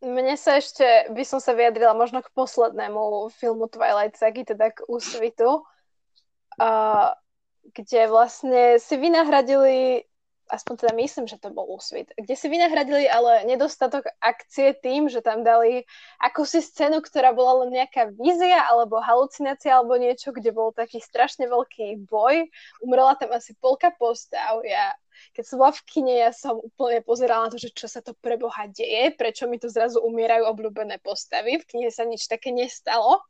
Mne sa ešte, by som sa vyjadrila možno k poslednému filmu Twilight Saga, teda k úsvitu. Uh, kde vlastne si vynahradili aspoň teda myslím, že to bol úsvit, kde si vynahradili ale nedostatok akcie tým, že tam dali akúsi scénu, ktorá bola len nejaká vízia alebo halucinácia alebo niečo, kde bol taký strašne veľký boj. Umrela tam asi polka postav. Ja, keď som bola v kine, ja som úplne pozerala na to, že čo sa to pre Boha deje, prečo mi tu zrazu umierajú obľúbené postavy. V knihe sa nič také nestalo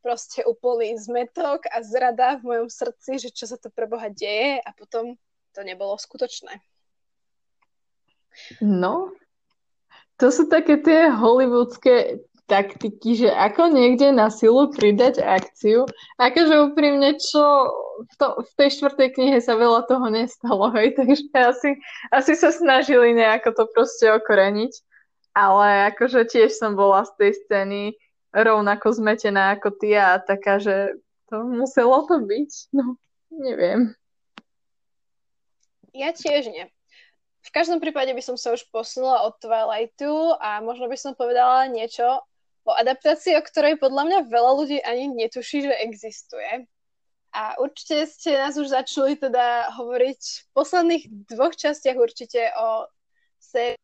proste úplný zmetok a zrada v mojom srdci, že čo sa to pre Boha deje a potom to nebolo skutočné. No, to sú také tie hollywoodske taktiky, že ako niekde na silu pridať akciu. Akože úprimne, čo v, to, v tej štvrtej knihe sa veľa toho nestalo, hej, takže asi, asi sa snažili nejako to proste okoreniť. Ale akože tiež som bola z tej scény rovnako zmetená ako ty a taká, že to muselo to byť. No, neviem. Ja tiež nie. V každom prípade by som sa už posunula od Twilightu a možno by som povedala niečo o adaptácii, o ktorej podľa mňa veľa ľudí ani netuší, že existuje. A určite ste nás už začali teda hovoriť v posledných dvoch častiach určite o sérii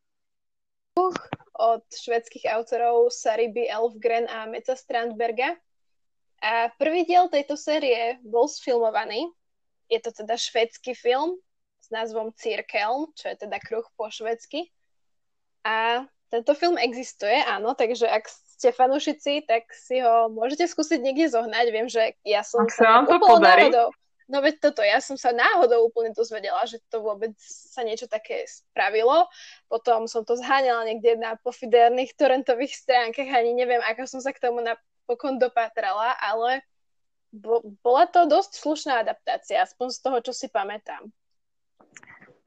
od švedských autorov Sari B. Elfgren a Meca Strandberga. A prvý diel tejto série bol sfilmovaný. Je to teda švedský film s názvom Cirkel, čo je teda kruh po švedsky. A tento film existuje, áno, takže ak ste fanúšici, tak si ho môžete skúsiť niekde zohnať. Viem, že ja som ak sa vám to podarí. Náhodou, No veď toto, ja som sa náhodou úplne dozvedela, že to vôbec sa niečo také spravilo. Potom som to zháňala niekde na pofiderných torrentových stránkach, ani neviem, ako som sa k tomu napokon dopatrala, ale bo, bola to dosť slušná adaptácia, aspoň z toho, čo si pamätám.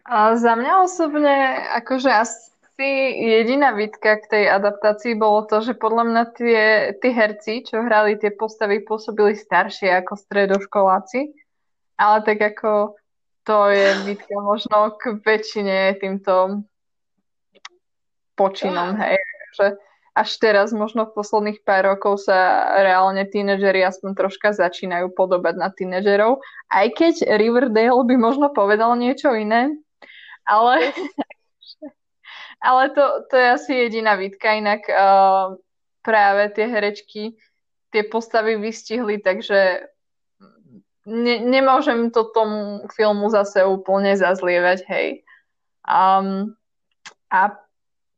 A za mňa osobne, akože asi jediná výtka k tej adaptácii bolo to, že podľa mňa tie, tí herci, čo hrali tie postavy, pôsobili staršie ako stredoškoláci. Ale tak ako to je výtka možno k väčšine týmto počinom, hej. Že až teraz, možno v posledných pár rokov sa reálne tínedžeri aspoň troška začínajú podobať na tínedžerov, aj keď Riverdale by možno povedal niečo iné, ale, ale to, to je asi jediná výtka, inak uh, práve tie herečky tie postavy vystihli, takže ne, nemôžem to tomu filmu zase úplne zazlievať, hej. Um, a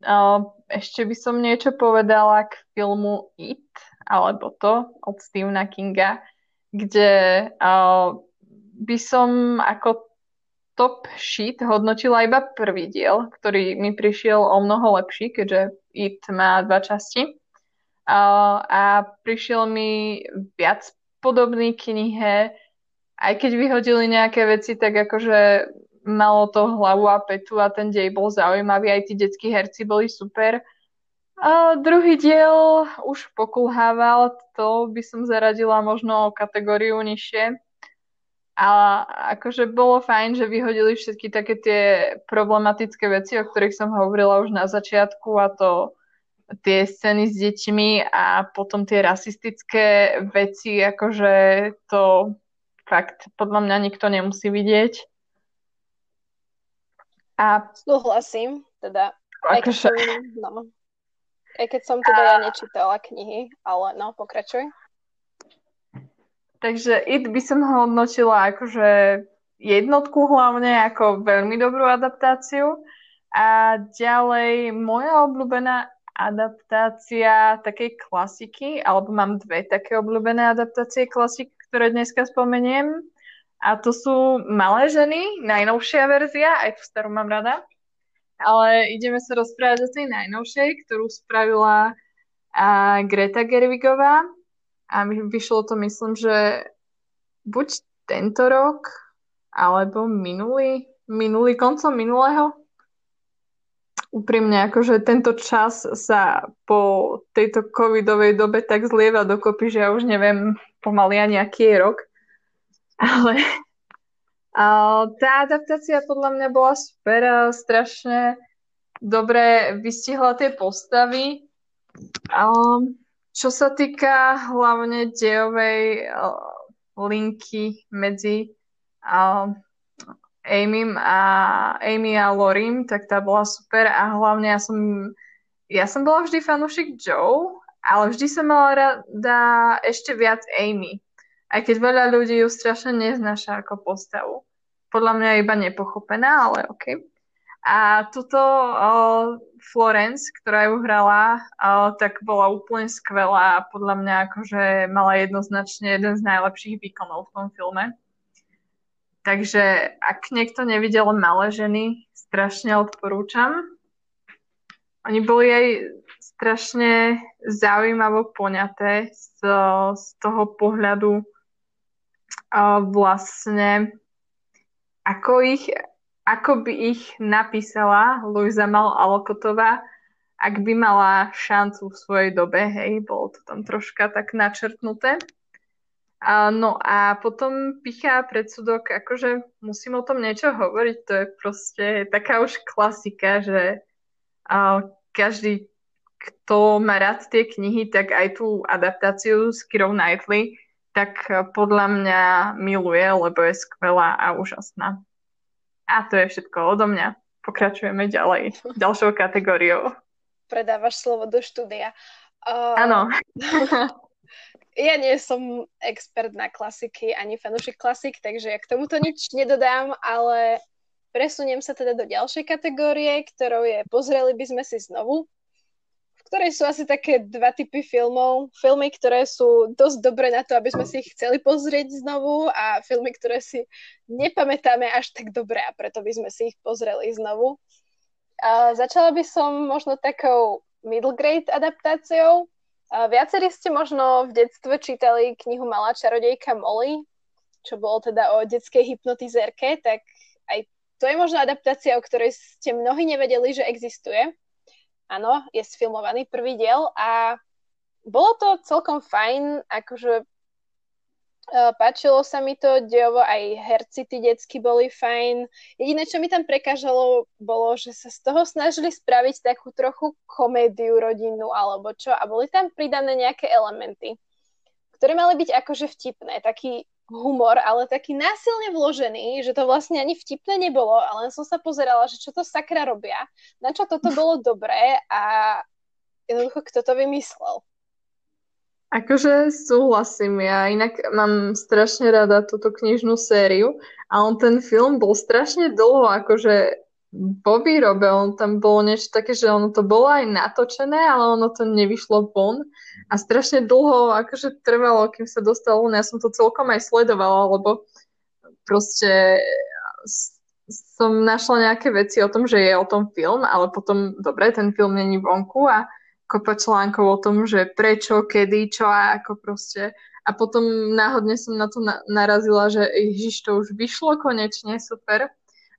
uh, ešte by som niečo povedala k filmu It, alebo to od Stephena Kinga, kde uh, by som ako top shit hodnotila iba prvý diel, ktorý mi prišiel o mnoho lepší, keďže It má dva časti. Uh, a prišiel mi viac podobný knihe, aj keď vyhodili nejaké veci, tak akože malo to hlavu a petu a ten dej bol zaujímavý, aj tí detskí herci boli super. A druhý diel už pokulhával, to by som zaradila možno o kategóriu nižšie. A akože bolo fajn, že vyhodili všetky také tie problematické veci, o ktorých som hovorila už na začiatku a to tie scény s deťmi a potom tie rasistické veci, akože to fakt podľa mňa nikto nemusí vidieť. A... Súhlasím, teda. Aj keď, som, no, aj keď som teda ja nečítala knihy, ale no, pokračuj. Takže It by som ho hodnotila akože jednotku hlavne ako veľmi dobrú adaptáciu. A ďalej moja obľúbená adaptácia takej klasiky, alebo mám dve také obľúbené adaptácie klasiky, ktoré dneska spomeniem. A to sú Malé ženy, najnovšia verzia, aj tú starú mám rada. Ale ideme sa rozprávať o tej najnovšej, ktorú spravila Greta Gerwigová. A vyšlo to, myslím, že buď tento rok, alebo minulý, minulý, koncom minulého. Úprimne, akože tento čas sa po tejto covidovej dobe tak zlieva dokopy, že ja už neviem, pomaly ani aký je rok. Ale tá adaptácia podľa mňa bola super strašne dobre vystihla tie postavy. A čo sa týka hlavne dejovej linky medzi a, Amy a, Amy a Lorim, tak tá bola super a hlavne ja som, ja som bola vždy fanúšik Joe, ale vždy som mala rada ešte viac Amy. Aj keď veľa ľudí ju strašne neznáša ako postavu. Podľa mňa iba nepochopená, ale OK. A tuto uh, Florence, ktorá ju hrala, tak bola úplne skvelá a podľa mňa akože mala jednoznačne jeden z najlepších výkonov v tom filme. Takže ak niekto nevidel Malé ženy, strašne odporúčam. Oni boli aj strašne zaujímavo poňaté z, z toho pohľadu vlastne ako ich ako by ich napísala Luisa Mal Alokotová, ak by mala šancu v svojej dobe, hej, bolo to tam troška tak načrtnuté. A, no a potom pichá predsudok, akože musím o tom niečo hovoriť, to je proste taká už klasika, že a, každý, kto má rád tie knihy, tak aj tú adaptáciu s Kirou Knightley, tak podľa mňa miluje, lebo je skvelá a úžasná. A to je všetko odo mňa. Pokračujeme ďalej. Ďalšou kategóriou. Predávaš slovo do štúdia. Áno. Uh, ja nie som expert na klasiky, ani fanúšik klasik, takže ja k tomuto nič nedodám, ale presuniem sa teda do ďalšej kategórie, ktorou je Pozreli by sme si znovu ktorej sú asi také dva typy filmov. Filmy, ktoré sú dosť dobré na to, aby sme si ich chceli pozrieť znovu a filmy, ktoré si nepamätáme až tak dobre a preto by sme si ich pozreli znovu. A začala by som možno takou middle grade adaptáciou. A viacerí ste možno v detstve čítali knihu Malá čarodejka Molly, čo bolo teda o detskej hypnotizérke, tak aj to je možno adaptácia, o ktorej ste mnohí nevedeli, že existuje áno, je sfilmovaný prvý diel a bolo to celkom fajn, akože uh, páčilo sa mi to dejovo, aj herci tí detsky boli fajn. Jediné, čo mi tam prekážalo, bolo, že sa z toho snažili spraviť takú trochu komédiu rodinnú alebo čo a boli tam pridané nejaké elementy, ktoré mali byť akože vtipné, taký humor, ale taký násilne vložený, že to vlastne ani vtipné nebolo, ale som sa pozerala, že čo to sakra robia, na čo toto bolo dobré a jednoducho kto to vymyslel. Akože súhlasím, ja inak mám strašne rada túto knižnú sériu a on ten film bol strašne dlho akože výrobe, on tam bolo niečo také, že ono to bolo aj natočené, ale ono to nevyšlo von a strašne dlho akože trvalo, kým sa dostalo. Ja som to celkom aj sledovala, lebo proste som našla nejaké veci o tom, že je o tom film, ale potom, dobre, ten film není vonku a kopa článkov o tom, že prečo, kedy, čo a ako proste. A potom náhodne som na to na- narazila, že ježiš, to už vyšlo konečne, super.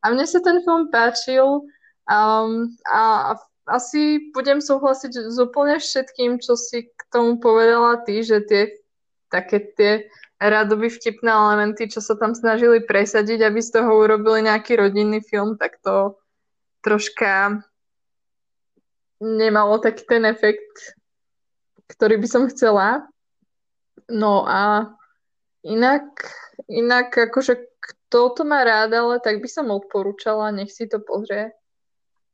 A mne sa ten film páčil um, a asi budem súhlasiť s úplne všetkým, čo si k tomu povedala ty, že tie také tie radoby vtipné elementy, čo sa tam snažili presadiť, aby z toho urobili nejaký rodinný film, tak to troška nemalo taký ten efekt, ktorý by som chcela. No a inak, inak akože kto to má rád, ale tak by som odporúčala, nech si to pozrie.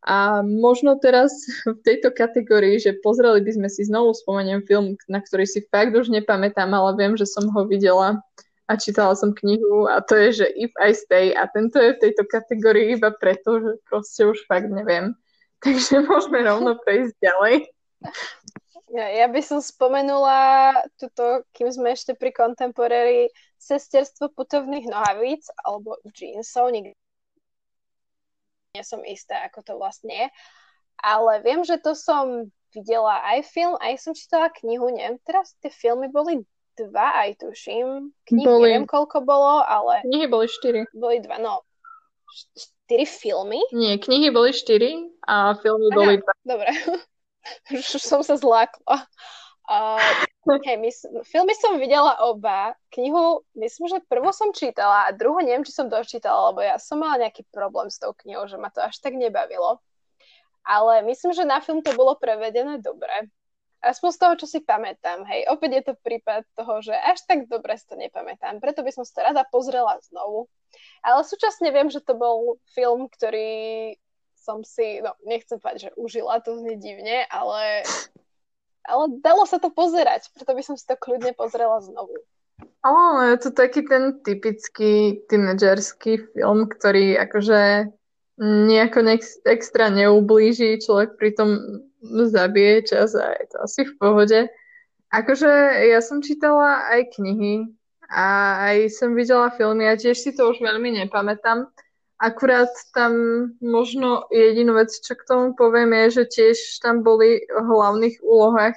A možno teraz v tejto kategórii, že pozreli by sme si znovu, spomeniem film, na ktorý si fakt už nepamätám, ale viem, že som ho videla a čítala som knihu a to je, že If I Stay a tento je v tejto kategórii iba preto, že proste už fakt neviem. Takže môžeme rovno prejsť ďalej. Ja, ja by som spomenula tuto, kým sme ešte pri Contemporary, sesterstvo putovných nohavíc alebo jeansov, nikdy nie som istá, ako to vlastne je. Ale viem, že to som videla aj film, aj som čítala knihu, neviem, teraz tie filmy boli dva, aj tuším. Knih boli... neviem, koľko bolo, ale... Knihy boli štyri. Boli dva, no. Štyri filmy? Nie, knihy boli štyri a filmy Aha, boli dva. Dobre. už som sa zlákla. Uh, hej, my, filmy som videla oba. Knihu, myslím, že prvú som čítala a druhú neviem, či som dočítala, lebo ja som mala nejaký problém s tou knihou, že ma to až tak nebavilo. Ale myslím, že na film to bolo prevedené dobre. Aspoň z toho, čo si pamätám, hej. Opäť je to prípad toho, že až tak dobre si to nepamätám. Preto by som to rada pozrela znovu. Ale súčasne viem, že to bol film, ktorý som si, no nechcem povedať, že užila, to znie divne, ale, ale dalo sa to pozerať, preto by som si to kľudne pozrela znovu. Áno, je to taký ten typický tínedžerský film, ktorý akože nejako nex- extra neublíži, človek pritom zabije čas a je to asi v pohode. Akože ja som čítala aj knihy a aj som videla filmy a tiež si to už veľmi nepamätám. Akurát tam možno jedinú vec, čo k tomu poviem, je, že tiež tam boli v hlavných úlohách,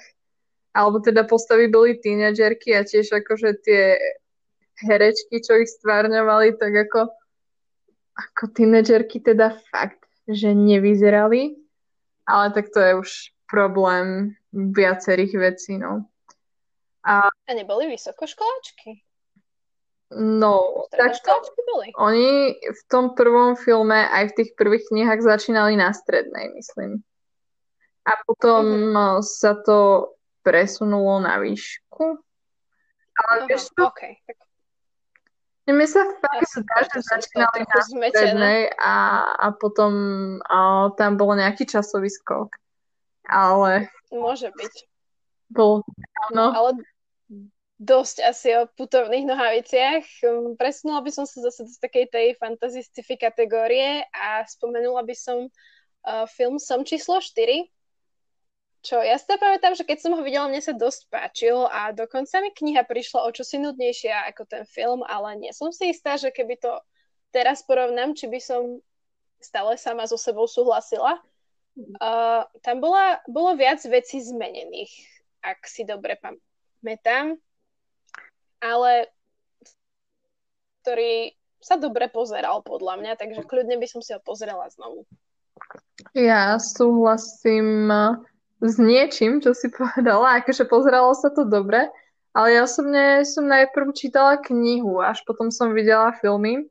alebo teda postavy boli tínedžerky a tiež akože tie herečky, čo ich stvárňovali, tak ako, ako tínedžerky teda fakt, že nevyzerali ale tak to je už problém viacerých vecí, no. A, a neboli vysokoškoláčky? No, tak to, oni v tom prvom filme aj v tých prvých knihách začínali na strednej, myslím. A potom mm-hmm. sa to presunulo na výšku. Ale uh-huh, vieš čo? Okay. Mne sa fakt zdá, že začínali na strednej a, a potom a, tam bol nejaký časový skok. Ale... Môže byť. Bol, no. Ale dosť asi o putovných nohaviciach. Hm, presunula by som sa zase do takej tej fantasy kategórie a spomenula by som uh, film Som číslo 4 čo ja si pamätám, že keď som ho videla, mne sa dosť páčil a dokonca mi kniha prišla o čosi nudnejšia ako ten film, ale nie som si istá, že keby to teraz porovnám, či by som stále sama so sebou súhlasila. Uh, tam bola, bolo viac vecí zmenených, ak si dobre pamätám, ale ktorý sa dobre pozeral podľa mňa, takže kľudne by som si ho pozrela znovu. Ja súhlasím s niečím, čo si povedala. Akože pozeralo sa to dobre, ale ja osobne som najprv čítala knihu, až potom som videla filmy.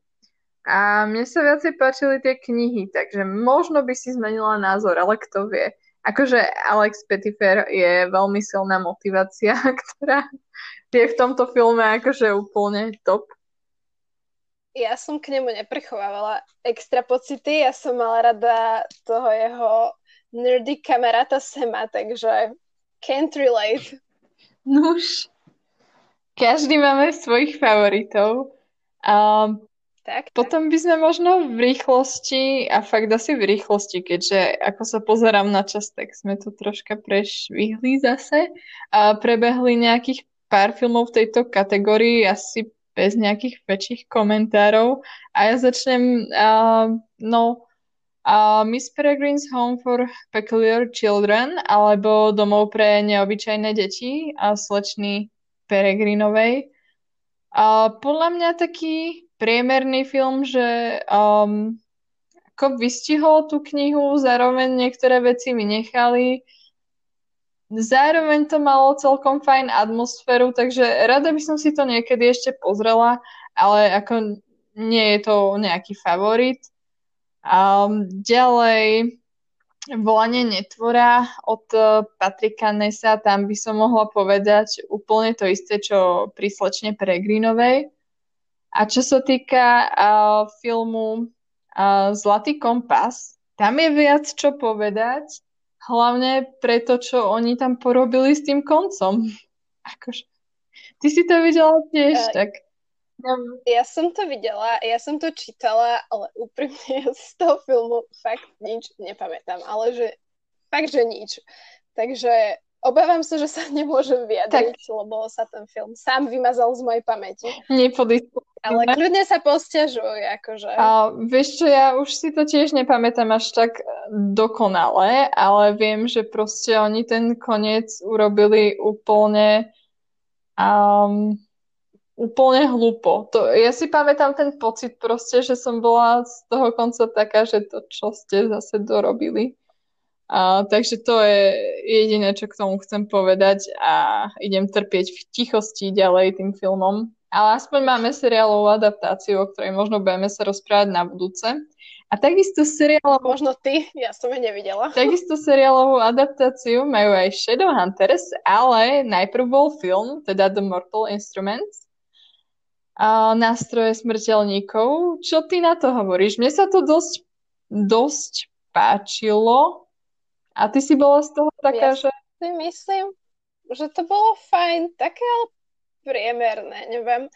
A mne sa viacej páčili tie knihy, takže možno by si zmenila názor, ale kto vie. Akože Alex Pettifer je veľmi silná motivácia, ktorá je v tomto filme akože úplne top. Ja som k nemu neprechovávala extra pocity, ja som mala rada toho jeho nerdy kamaráta Sema, takže can't relate. Nuž, každý máme svojich favoritov. A tak, potom by sme možno v rýchlosti, a fakt asi v rýchlosti, keďže ako sa pozerám na čas, tak sme to troška prešvihli zase. A prebehli nejakých pár filmov v tejto kategórii, asi bez nejakých väčších komentárov. A ja začnem, uh, no, uh, Miss Peregrine's Home for Peculiar Children alebo Domov pre neobyčajné deti a slečny Peregrinovej. Uh, podľa mňa taký priemerný film, že um, ako vystihol tú knihu, zároveň niektoré veci vynechali. Zároveň to malo celkom fajn atmosféru, takže rada by som si to niekedy ešte pozrela, ale ako nie je to nejaký favorit. Um, ďalej, volanie netvora od uh, Patrika Nesa, tam by som mohla povedať úplne to isté, čo pri slečne Peregrinovej. A čo sa týka uh, filmu uh, Zlatý kompas, tam je viac čo povedať, hlavne preto, čo oni tam porobili s tým koncom. Akože, ty si to videla tiež, uh, tak ja som to videla, ja som to čítala, ale úprimne ja z toho filmu fakt nič nepamätám, ale že fakt, že nič. Takže obávam sa, že sa nemôžem vyjadriť, tak. lebo sa ten film sám vymazal z mojej pamäti. Ale kľudne sa posťažuj, akože. A vieš čo, ja už si to tiež nepamätám až tak dokonale, ale viem, že proste oni ten koniec urobili úplne um, úplne hlúpo. To, ja si pamätám ten pocit proste, že som bola z toho konca taká, že to čo ste zase dorobili. A, takže to je jediné, čo k tomu chcem povedať a idem trpieť v tichosti ďalej tým filmom. Ale aspoň máme seriálovú adaptáciu, o ktorej možno budeme sa rozprávať na budúce. A takisto seriálovú... Možno ty, ja som ju nevidela. Takisto seriálovú adaptáciu majú aj Shadowhunters, ale najprv bol film, teda The Mortal Instruments, a nástroje smrteľníkov. Čo ty na to hovoríš? Mne sa to dosť, dosť páčilo. A ty si bola z toho taká, ja že... si myslím, že to bolo fajn, také ale priemerné, neviem.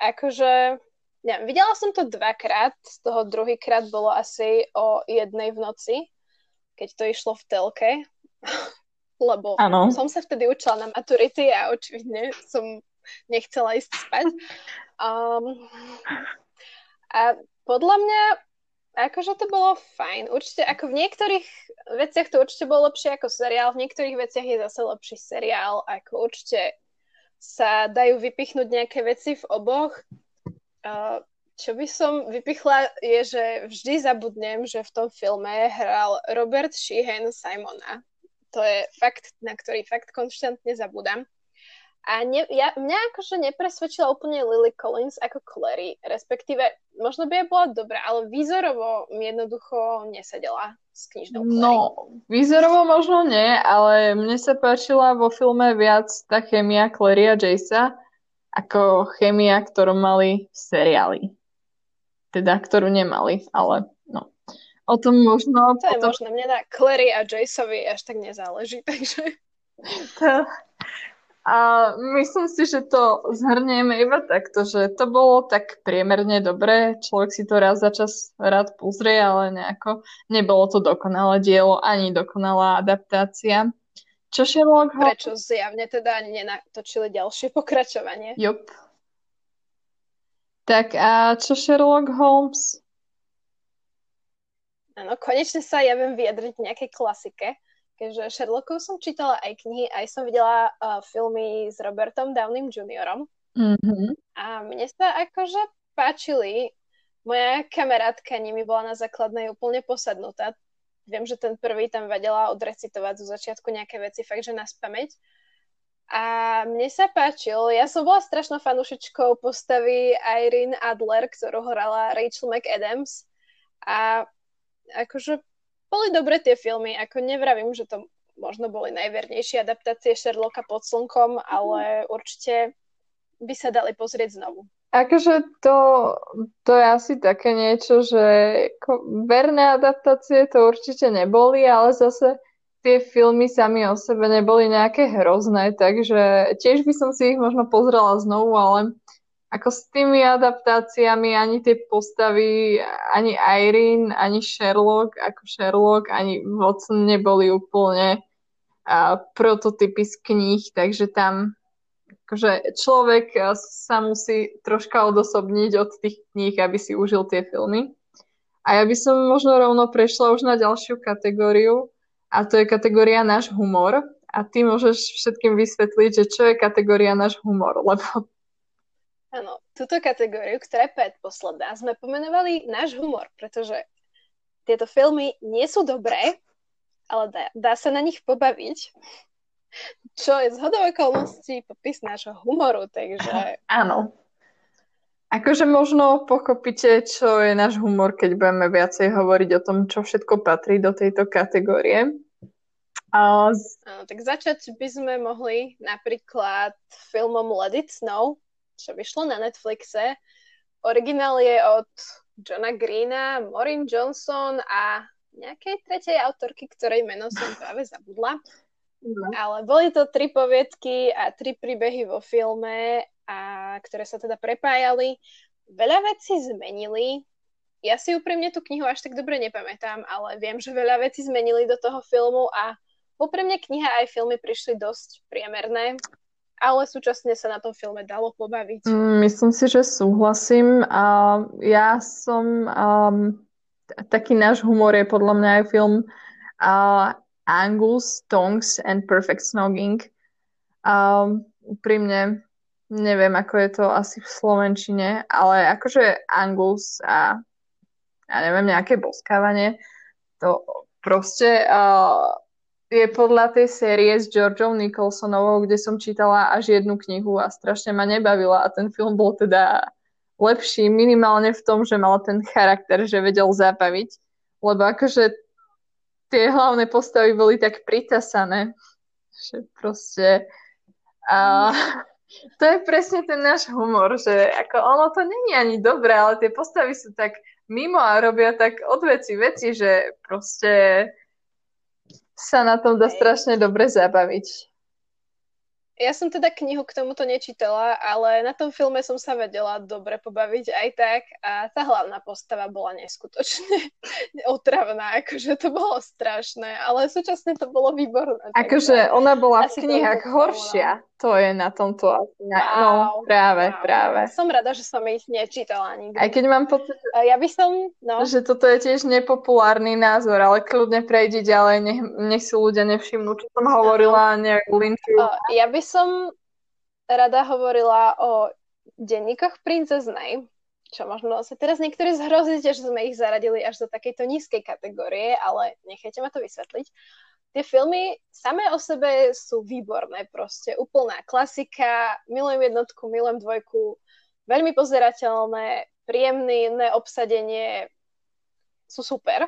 Akože neviem, videla som to dvakrát, z toho druhýkrát bolo asi o jednej v noci, keď to išlo v telke, lebo ano. som sa vtedy učila na maturity a očividne som nechcela ísť spať. Um, a podľa mňa akože to bolo fajn. Určite, ako v niektorých veciach to určite bolo lepšie ako seriál, v niektorých veciach je zase lepší seriál, ako určite sa dajú vypichnúť nejaké veci v oboch, čo by som vypichla je, že vždy zabudnem, že v tom filme hral Robert Sheehan Simona. To je fakt, na ktorý fakt konštantne zabudám. A ne, ja, mňa akože nepresvedčila úplne Lily Collins ako Clary, respektíve možno by aj bola dobrá, ale výzorovo mi jednoducho nesedela s knižnou Clary. No, výzorovo možno nie, ale mne sa páčila vo filme viac tá chemia Clary a Jaysa, ako chemia, ktorú mali v seriáli. Teda, ktorú nemali, ale no. O tom možno... To je potom... možné, mne na Clary a Jaceovi až tak nezáleží, takže... To... A myslím si, že to zhrnieme iba takto, že to bolo tak priemerne dobré, človek si to raz za čas rád pozrie, ale nejako nebolo to dokonalé dielo, ani dokonalá adaptácia. Čo Sherlock Holmes? Prečo zjavne teda nenatočili ďalšie pokračovanie? Jup. Tak a čo Sherlock Holmes? Áno, konečne sa ja viem vyjadriť nejakej klasike, keďže Sherlockov som čítala aj knihy, aj som videla uh, filmy s Robertom Downeym Jr. Mm-hmm. A mne sa akože páčili. Moja kamarátka nimi bola na základnej úplne posadnutá, Viem, že ten prvý tam vedela odrecitovať zo začiatku nejaké veci, fakt, že na spameť. A mne sa páčil, ja som bola strašnou fanúšičkou postavy Irene Adler, ktorú hrala Rachel McAdams. A akože boli dobre tie filmy, ako nevravím, že to možno boli najvernejšie adaptácie Sherlocka pod slnkom, ale určite by sa dali pozrieť znovu. Akože to, to je asi také niečo, že verné adaptácie to určite neboli, ale zase tie filmy sami o sebe neboli nejaké hrozné, takže tiež by som si ich možno pozrela znovu, ale ako s tými adaptáciami ani tie postavy, ani Irene, ani Sherlock, ako Sherlock, ani Watson neboli úplne a, prototypy z kníh, takže tam akože človek sa musí troška odosobniť od tých kníh, aby si užil tie filmy. A ja by som možno rovno prešla už na ďalšiu kategóriu a to je kategória náš humor. A ty môžeš všetkým vysvetliť, že čo je kategória náš humor, lebo... Áno, túto kategóriu, ktorá je predposledná, sme pomenovali náš humor, pretože tieto filmy nie sú dobré, ale dá, dá sa na nich pobaviť čo je zhodou okolností popis nášho humoru, takže... Áno. Akože možno pochopíte, čo je náš humor, keď budeme viacej hovoriť o tom, čo všetko patrí do tejto kategórie. A... Áno, tak začať by sme mohli napríklad filmom Let It Snow, čo vyšlo na Netflixe. Originál je od Johna Greena, Maureen Johnson a nejakej tretej autorky, ktorej meno som práve zabudla. No. Ale boli to tri poviedky a tri príbehy vo filme, a, ktoré sa teda prepájali. Veľa vecí zmenili. Ja si úprimne tú knihu až tak dobre nepamätám, ale viem, že veľa vecí zmenili do toho filmu a úprimne kniha aj filmy prišli dosť priemerné, ale súčasne sa na tom filme dalo pobaviť. Mm, myslím si, že súhlasím. A ja som... Um, taký náš humor je podľa mňa aj film uh, Angus, Tongs and Perfect Snogging. A úprimne neviem, ako je to asi v Slovenčine, ale akože Angus a ja neviem, nejaké boskávanie, to proste uh, je podľa tej série s Georgeou Nicholsonovou, kde som čítala až jednu knihu a strašne ma nebavila a ten film bol teda lepší minimálne v tom, že mal ten charakter, že vedel zabaviť. Lebo akože tie hlavné postavy boli tak pritasané, že proste a to je presne ten náš humor, že ako ono to není ani dobré, ale tie postavy sú tak mimo a robia tak od veci veci, že proste sa na tom dá strašne dobre zabaviť. Ja som teda knihu k tomuto nečítala, ale na tom filme som sa vedela dobre pobaviť aj tak a tá hlavná postava bola neskutočne otravná, akože to bolo strašné, ale súčasne to bolo výborné. Akože ona bola v knihách horšia, to je na tomto asi. No, wow, no, práve, wow. práve. Som rada, že som ich nečítala nikdy. Aj keď mám pocit, ja by som, no. že toto je tiež nepopulárny názor, ale kľudne prejdi ďalej, nech, nech si ľudia nevšimnú, čo som hovorila, nejak linkujú. Ja by som rada hovorila o denníkoch princeznej, čo možno sa teraz niektorí zhrozíte, že sme ich zaradili až do takejto nízkej kategórie, ale nechajte ma to vysvetliť. Tie filmy samé o sebe sú výborné proste. Úplná klasika, milujem jednotku, milujem dvojku, veľmi pozerateľné, príjemné obsadenie, sú super,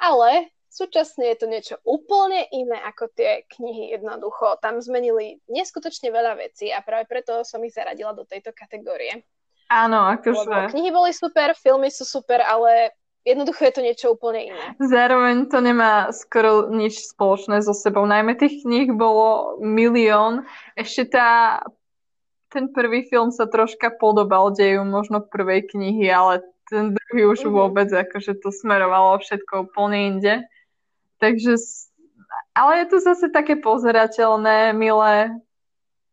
ale súčasne je to niečo úplne iné ako tie knihy jednoducho. Tam zmenili neskutočne veľa vecí a práve preto som ich zaradila do tejto kategórie. Áno, akože... knihy boli super, filmy sú super, ale Jednoducho je to niečo úplne iné. Zároveň to nemá skoro nič spoločné so sebou. Najmä tých kníh bolo milión. Ešte tá, ten prvý film sa troška podobal deju možno prvej knihy, ale ten druhý už uh-huh. vôbec, akože to smerovalo všetko úplne inde. Takže, ale je to zase také pozerateľné, milé,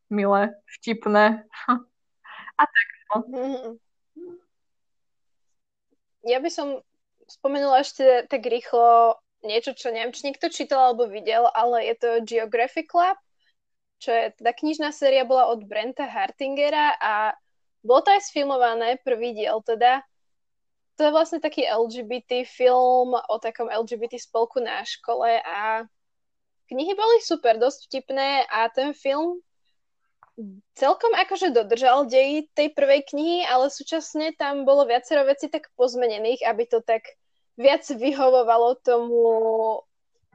milé, vtipné. A tak no. Uh-huh. Ja by som spomenula ešte tak rýchlo niečo, čo neviem, či niekto čítal alebo videl, ale je to Geographic Club, čo je teda knižná séria, bola od Brenta Hartingera a bolo to aj sfilmované, prvý diel teda. To je vlastne taký LGBT film o takom LGBT spolku na škole a knihy boli super, dosť vtipné a ten film celkom akože dodržal dej tej prvej knihy, ale súčasne tam bolo viacero vecí tak pozmenených, aby to tak viac vyhovovalo tomu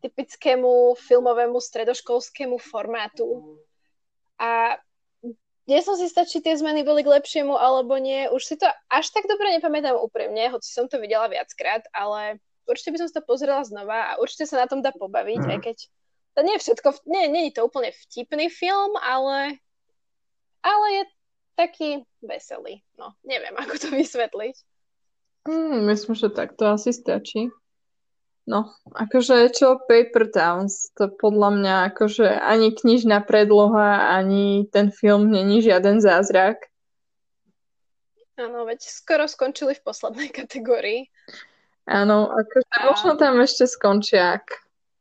typickému filmovému stredoškolskému formátu. A nie som si stačí, tie zmeny boli k lepšiemu alebo nie. Už si to až tak dobre nepamätám úprimne, hoci som to videla viackrát, ale určite by som si to pozrela znova a určite sa na tom dá pobaviť, mm. aj keď to nie je všetko, nie, nie je to úplne vtipný film, ale ale je taký veselý. No, neviem, ako to vysvetliť. Mm, myslím, že tak to asi stačí. No, akože čo Paper Towns, to podľa mňa akože ani knižná predloha, ani ten film není žiaden zázrak. Áno, veď skoro skončili v poslednej kategórii. Áno, akože a... možno tam ešte skončia, ak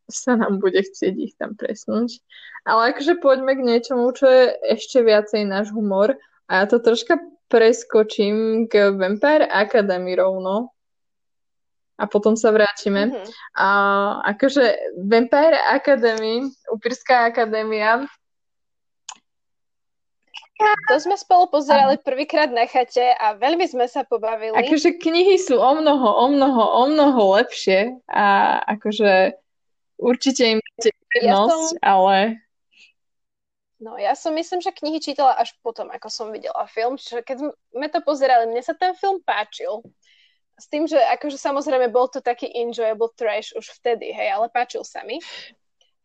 sa nám bude chcieť ich tam presnúť. Ale akože poďme k niečomu, čo je ešte viacej náš humor. A ja to troška preskočím k Vampire Academy rovno. A potom sa vrátime. Mm-hmm. A akože Vampire Academy, Upírská akadémia, to sme spolu pozerali prvýkrát na chate a veľmi sme sa pobavili. Akože knihy sú o mnoho, o mnoho, o mnoho lepšie a akože určite im dáte prednosť, ja som... ale No ja som myslím, že knihy čítala až potom, ako som videla film, čiže keď sme to pozerali, mne sa ten film páčil. S tým, že akože samozrejme bol to taký enjoyable trash už vtedy, hej, ale páčil sa mi.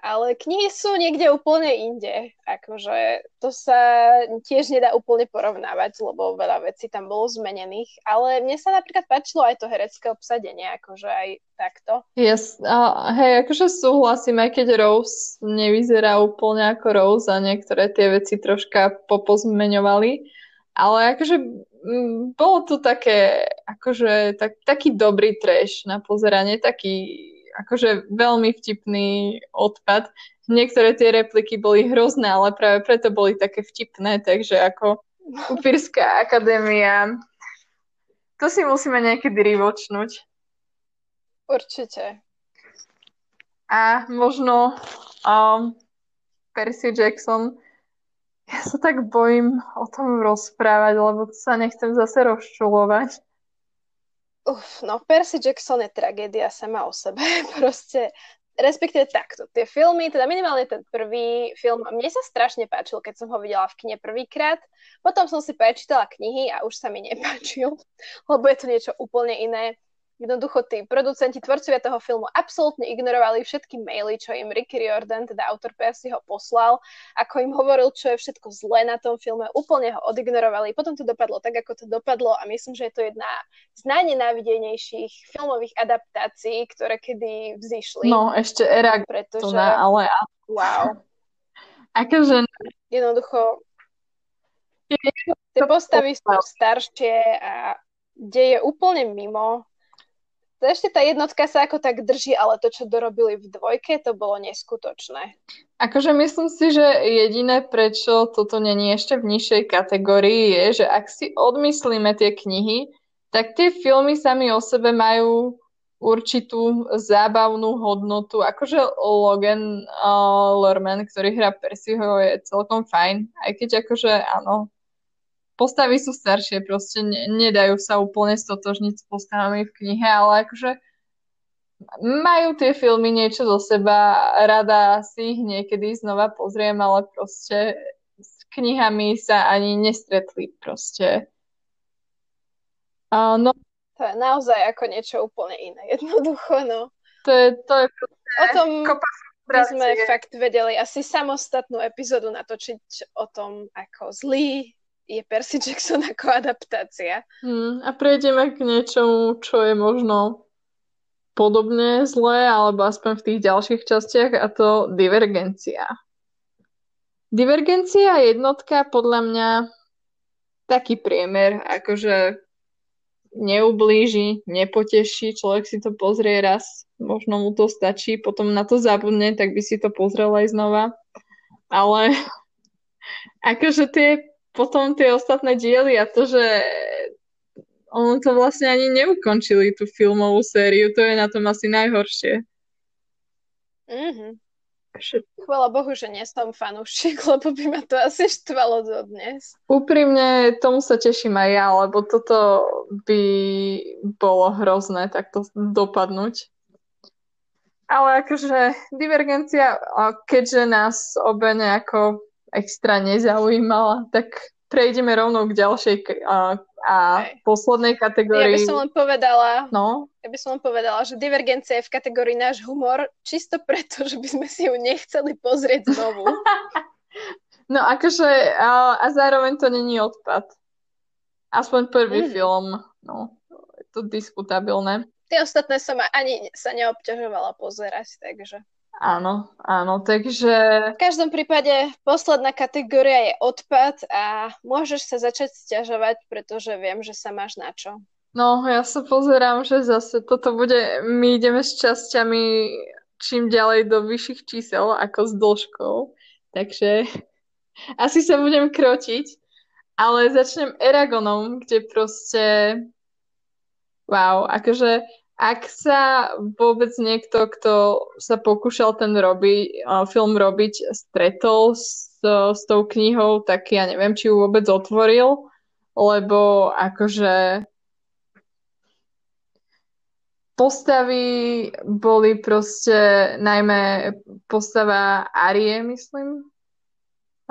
Ale knihy sú niekde úplne inde. Akože to sa tiež nedá úplne porovnávať, lebo veľa vecí tam bolo zmenených. Ale mne sa napríklad páčilo aj to herecké obsadenie, akože aj takto. Yes. A hej, akože súhlasím, aj keď Rose nevyzerá úplne ako Rose a niektoré tie veci troška popozmeňovali. Ale akože m, bolo to také, akože tak, taký dobrý trash na pozeranie, taký akože veľmi vtipný odpad. Niektoré tie repliky boli hrozné, ale práve preto boli také vtipné, takže ako Upírska akadémia, to si musíme niekedy rivočnúť. Určite. A možno um, Percy Jackson Ja sa tak bojím o tom rozprávať, lebo sa nechcem zase rozčulovať. Uf, no Percy Jackson je tragédia sama o sebe. Proste, respektíve takto. Tie filmy, teda minimálne ten prvý film, mne sa strašne páčil, keď som ho videla v kine prvýkrát. Potom som si prečítala knihy a už sa mi nepáčil, lebo je to niečo úplne iné. Jednoducho tí producenti, tvorcovia toho filmu absolútne ignorovali všetky maily, čo im Ricky Riordan, teda autor Percy, ho poslal, ako im hovoril, čo je všetko zlé na tom filme, úplne ho odignorovali. Potom to dopadlo tak, ako to dopadlo a myslím, že je to jedna z najnenávidenejších filmových adaptácií, ktoré kedy vzýšli. No, ešte era pretože... to na, ale... Wow. Akože... Jednoducho tie postavy sú staršie a deje úplne mimo ešte tá jednotka sa ako tak drží, ale to, čo dorobili v dvojke, to bolo neskutočné. Akože myslím si, že jediné, prečo toto není ešte v nižšej kategórii, je, že ak si odmyslíme tie knihy, tak tie filmy sami o sebe majú určitú zábavnú hodnotu. Akože Logan uh, Lorman, ktorý hrá Percyho, je celkom fajn, aj keď akože áno, postavy sú staršie, proste ne, nedajú sa úplne stotožniť s postavami v knihe, ale akože majú tie filmy niečo zo seba, rada si ich niekedy znova pozriem, ale proste s knihami sa ani nestretli proste. Uh, no, to je naozaj ako niečo úplne iné, jednoducho, no. To je, to je proste o tom by sme fakt vedeli asi samostatnú epizódu natočiť o tom, ako zlý je Percy Jackson ako adaptácia. Hmm, a prejdeme k niečomu, čo je možno podobne zlé, alebo aspoň v tých ďalších častiach, a to divergencia. Divergencia jednotka podľa mňa taký priemer, akože neublíži, nepoteší, človek si to pozrie raz, možno mu to stačí, potom na to zabudne, tak by si to pozrel aj znova. Ale akože tie potom tie ostatné diely a to, že on to vlastne ani neukončili, tú filmovú sériu, to je na tom asi najhoršie. Mhm. Chvala Bohu, že nie som fanúšik, lebo by ma to asi štvalo dnes. Úprimne, tomu sa teším aj ja, lebo toto by bolo hrozné takto dopadnúť. Ale akože divergencia, keďže nás obe nejako extra nezaujímala, tak prejdeme rovno k ďalšej a, a poslednej kategórii. Ja by som len povedala, no? ja by som len povedala, že divergencia je v kategórii náš humor, čisto preto, že by sme si ju nechceli pozrieť znovu. no akože, a, a zároveň to není odpad. Aspoň prvý mm. film, no, je to diskutabilné. Tie ostatné som ani sa neobťažovala pozerať, takže... Áno, áno, takže... V každom prípade posledná kategória je odpad a môžeš sa začať stiažovať, pretože viem, že sa máš na čo. No, ja sa pozerám, že zase toto bude... My ideme s časťami čím ďalej do vyšších čísel ako s dĺžkou, takže asi sa budem krotiť, ale začnem Eragonom, kde proste... Wow, akože ak sa vôbec niekto, kto sa pokúšal ten robi, film robiť, stretol s, s tou knihou, tak ja neviem, či ju vôbec otvoril, lebo akože postavy boli proste najmä postava Arie, myslím.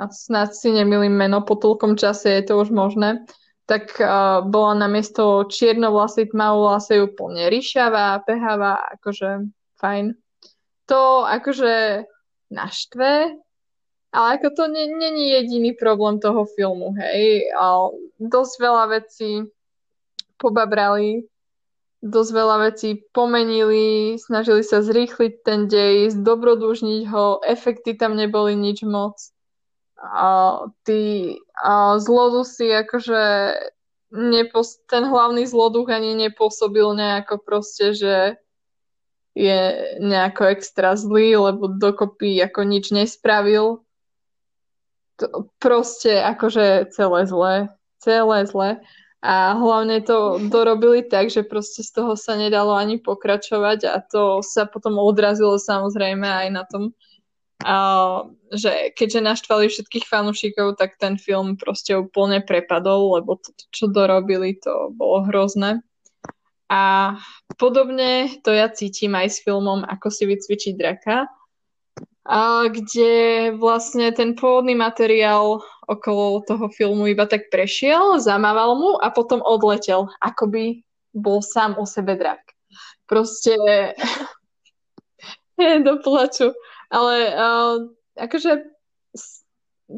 A snad si nemýlim meno po toľkom čase, je to už možné tak uh, bola namiesto čiernovlasej, tmavovlasej úplne ryšavá, pehavá, akože fajn. To akože naštve, ale ako to není jediný problém toho filmu, hej. A dosť veľa vecí pobabrali, dosť veľa vecí pomenili, snažili sa zrýchliť ten dej, zdobrodúžniť ho, efekty tam neboli nič moc tí a akože nepos- ten hlavný zloduch ani nepôsobil nejako proste, že je nejako extra zlý, lebo dokopy ako nič nespravil. To proste akože celé zlé. Celé zlé. A hlavne to dorobili tak, že proste z toho sa nedalo ani pokračovať a to sa potom odrazilo samozrejme aj na tom uh, že keďže naštvali všetkých fanúšikov, tak ten film proste úplne prepadol, lebo to, čo dorobili, to bolo hrozné. A podobne to ja cítim aj s filmom Ako si vycvičiť draka, a kde vlastne ten pôvodný materiál okolo toho filmu iba tak prešiel, zamával mu a potom odletel, ako by bol sám o sebe drak. Proste je do plaču. Ale uh, akože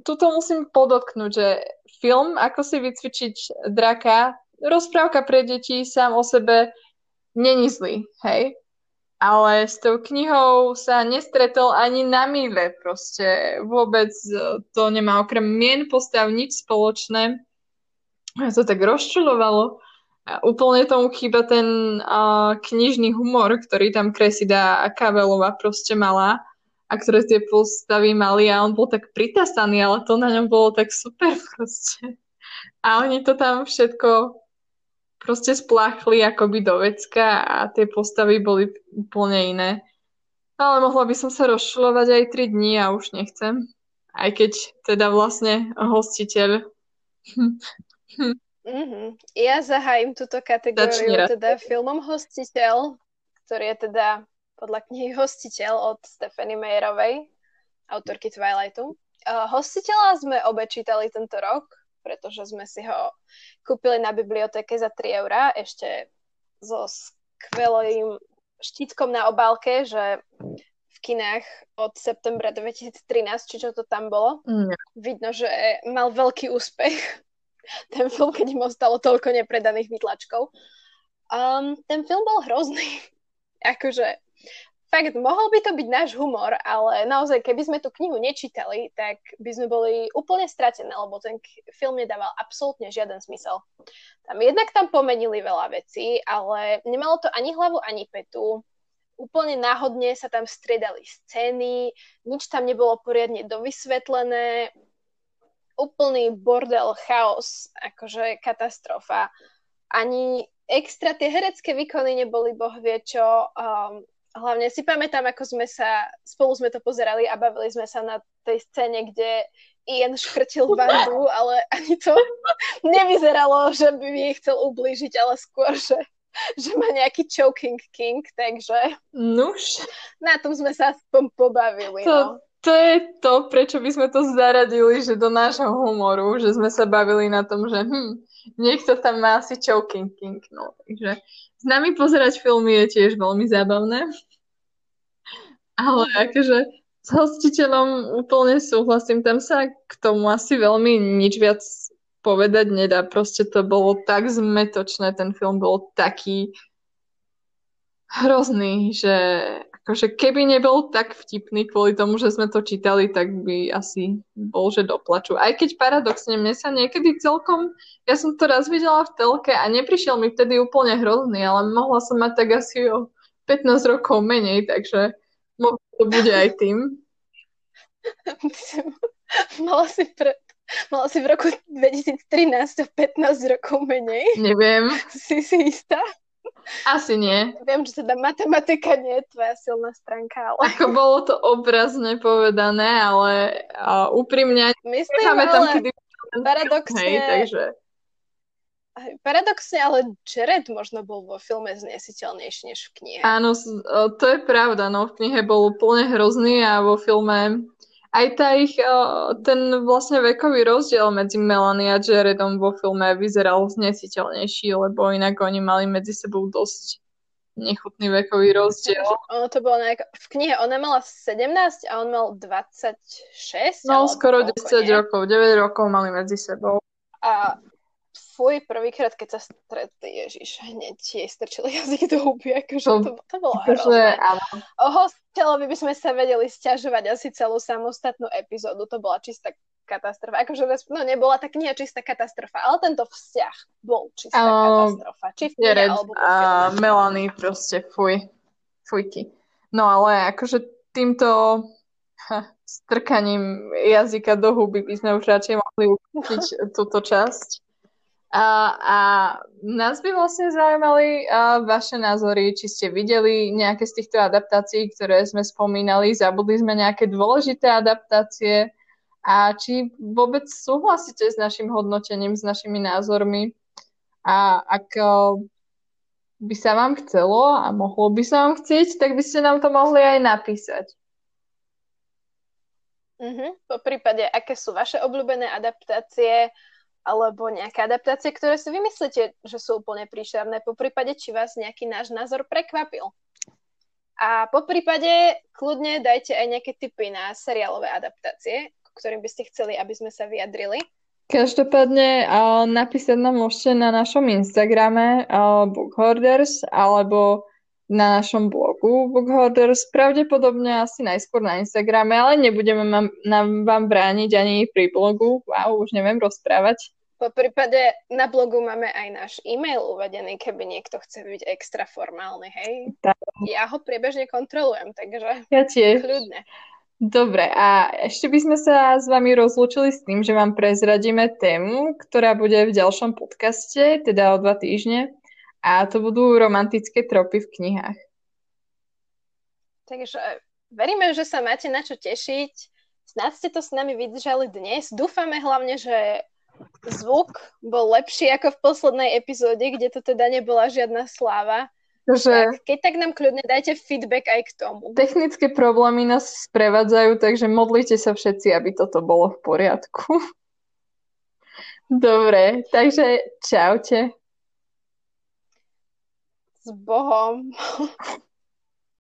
tuto musím podotknúť, že film Ako si vycvičiť draka, rozprávka pre deti sám o sebe není zlý, hej? ale s tou knihou sa nestretol ani na míle. Proste vôbec to nemá okrem mien postav nič spoločné. A to tak rozčulovalo. Úplne tomu chýba ten uh, knižný humor, ktorý tam Kresida Kavelová proste mala a ktoré tie postavy mali a on bol tak pritasaný, ale to na ňom bolo tak super proste. A oni to tam všetko proste spláchli akoby do vecka a tie postavy boli úplne iné. Ale mohla by som sa rozšulovať aj 3 dní a už nechcem. Aj keď teda vlastne hostiteľ. Mm-hmm. Ja zahájim túto kategóriu teda filmom Hostiteľ, ktorý je teda podľa knihy Hostiteľ od Stephanie Mayerovej, autorky Twilightu. Uh, hostiteľa sme obe čítali tento rok, pretože sme si ho kúpili na bibliotéke za 3 eurá, ešte so skvelým štítkom na obálke, že v kinách od septembra 2013, či čo to tam bolo. Mm. Vidno, že mal veľký úspech ten film, keď im ostalo toľko nepredaných vytlačkov. Um, ten film bol hrozný. akože fakt, mohol by to byť náš humor, ale naozaj, keby sme tú knihu nečítali, tak by sme boli úplne stratené, lebo ten film nedával absolútne žiaden zmysel. Tam jednak tam pomenili veľa vecí, ale nemalo to ani hlavu, ani petu. Úplne náhodne sa tam striedali scény, nič tam nebolo poriadne dovysvetlené, úplný bordel, chaos, akože katastrofa. Ani extra tie herecké výkony neboli boh vie. Um, hlavne si pamätám, ako sme sa, spolu sme to pozerali a bavili sme sa na tej scéne, kde Ian škrtil bandu, ale ani to nevyzeralo, že by mi chcel ublížiť, ale skôr, že, že má nejaký choking king, takže Nuž. na tom sme sa aspoň pobavili. To, no. to je to, prečo by sme to zaradili, že do nášho humoru, že sme sa bavili na tom, že hm, niekto tam má asi choking king, no, takže nami pozerať filmy je tiež veľmi zábavné. Ale mhm. akože s hostiteľom úplne súhlasím. Tam sa k tomu asi veľmi nič viac povedať nedá. Proste to bolo tak zmetočné, ten film bol taký hrozný, že akože keby nebol tak vtipný kvôli tomu, že sme to čítali, tak by asi bol, že doplaču. Aj keď paradoxne, mne sa niekedy celkom, ja som to raz videla v telke a neprišiel mi vtedy úplne hrozný, ale mohla som mať tak asi o 15 rokov menej, takže možno to bude aj tým. mala si pred Mala si v roku 2013 15 rokov menej? Neviem. Si si istá? Asi nie. Viem, že teda matematika nie je tvoja silná stránka, ale... Ako bolo to obrazne povedané, ale uh, úprimne... Myslím, ale tam, kedy... paradoxne... Hej, takže... Paradoxne, ale Jared možno bol vo filme znesiteľnejší než v knihe. Áno, to je pravda, no v knihe bol úplne hrozný a vo filme aj tá ich, ten vlastne vekový rozdiel medzi Melanie a Jaredom vo filme vyzeral znesiteľnejší, lebo inak oni mali medzi sebou dosť nechutný vekový rozdiel. Ono to bolo nejak... V knihe ona mala 17 a on mal 26? No, skoro 10 nie? rokov, 9 rokov mali medzi sebou. A fuj, prvýkrát, keď sa stretli, Ježiš, hneď jej strčili jazyk do huby, akože to, to, to bolo hrozné. O hostiteľovi by sme sa vedeli stiažovať asi celú samostatnú epizódu, to bola čistá katastrofa. Akože, no nebola tak nie čistá katastrofa, ale tento vzťah bol čistá um, katastrofa. Či v knihe, alebo a Melanie proste, fuj, fujky. No ale akože týmto ha, strkaním jazyka do huby by sme už radšej mohli ukončiť túto časť. A, a nás by vlastne zaujímali vaše názory, či ste videli nejaké z týchto adaptácií, ktoré sme spomínali, zabudli sme nejaké dôležité adaptácie a či vôbec súhlasíte s našim hodnotením, s našimi názormi a ak by sa vám chcelo a mohlo by sa vám chcieť, tak by ste nám to mohli aj napísať. Uh-huh. Po prípade, aké sú vaše obľúbené adaptácie alebo nejaké adaptácie, ktoré si vymyslíte, že sú úplne príšerné. Po prípade, či vás nejaký náš názor prekvapil. A po prípade, kľudne dajte aj nejaké tipy na seriálové adaptácie, ktorým by ste chceli, aby sme sa vyjadrili. Každopádne napísať nám môžete na našom Instagrame Bookholders alebo na našom blogu Bookholders, pravdepodobne asi najskôr na Instagrame, ale nebudeme vám, nám vám brániť ani pri blogu. Wow, už neviem rozprávať. Po prípade na blogu máme aj náš e-mail uvedený, keby niekto chce byť extra formálny, hej? Tak. Ja ho priebežne kontrolujem, takže ja tiež. kľudne. Dobre, a ešte by sme sa s vami rozlúčili s tým, že vám prezradíme tému, ktorá bude v ďalšom podcaste, teda o dva týždne. A to budú romantické tropy v knihách. Takže veríme, že sa máte na čo tešiť. Snad ste to s nami vydržali dnes. Dúfame hlavne, že zvuk bol lepší ako v poslednej epizóde, kde to teda nebola žiadna sláva. Že... Tak, keď tak nám kľudne dajte feedback aj k tomu. Technické problémy nás sprevádzajú, takže modlite sa všetci, aby toto bolo v poriadku. Dobre, takže čaute. S Bohom.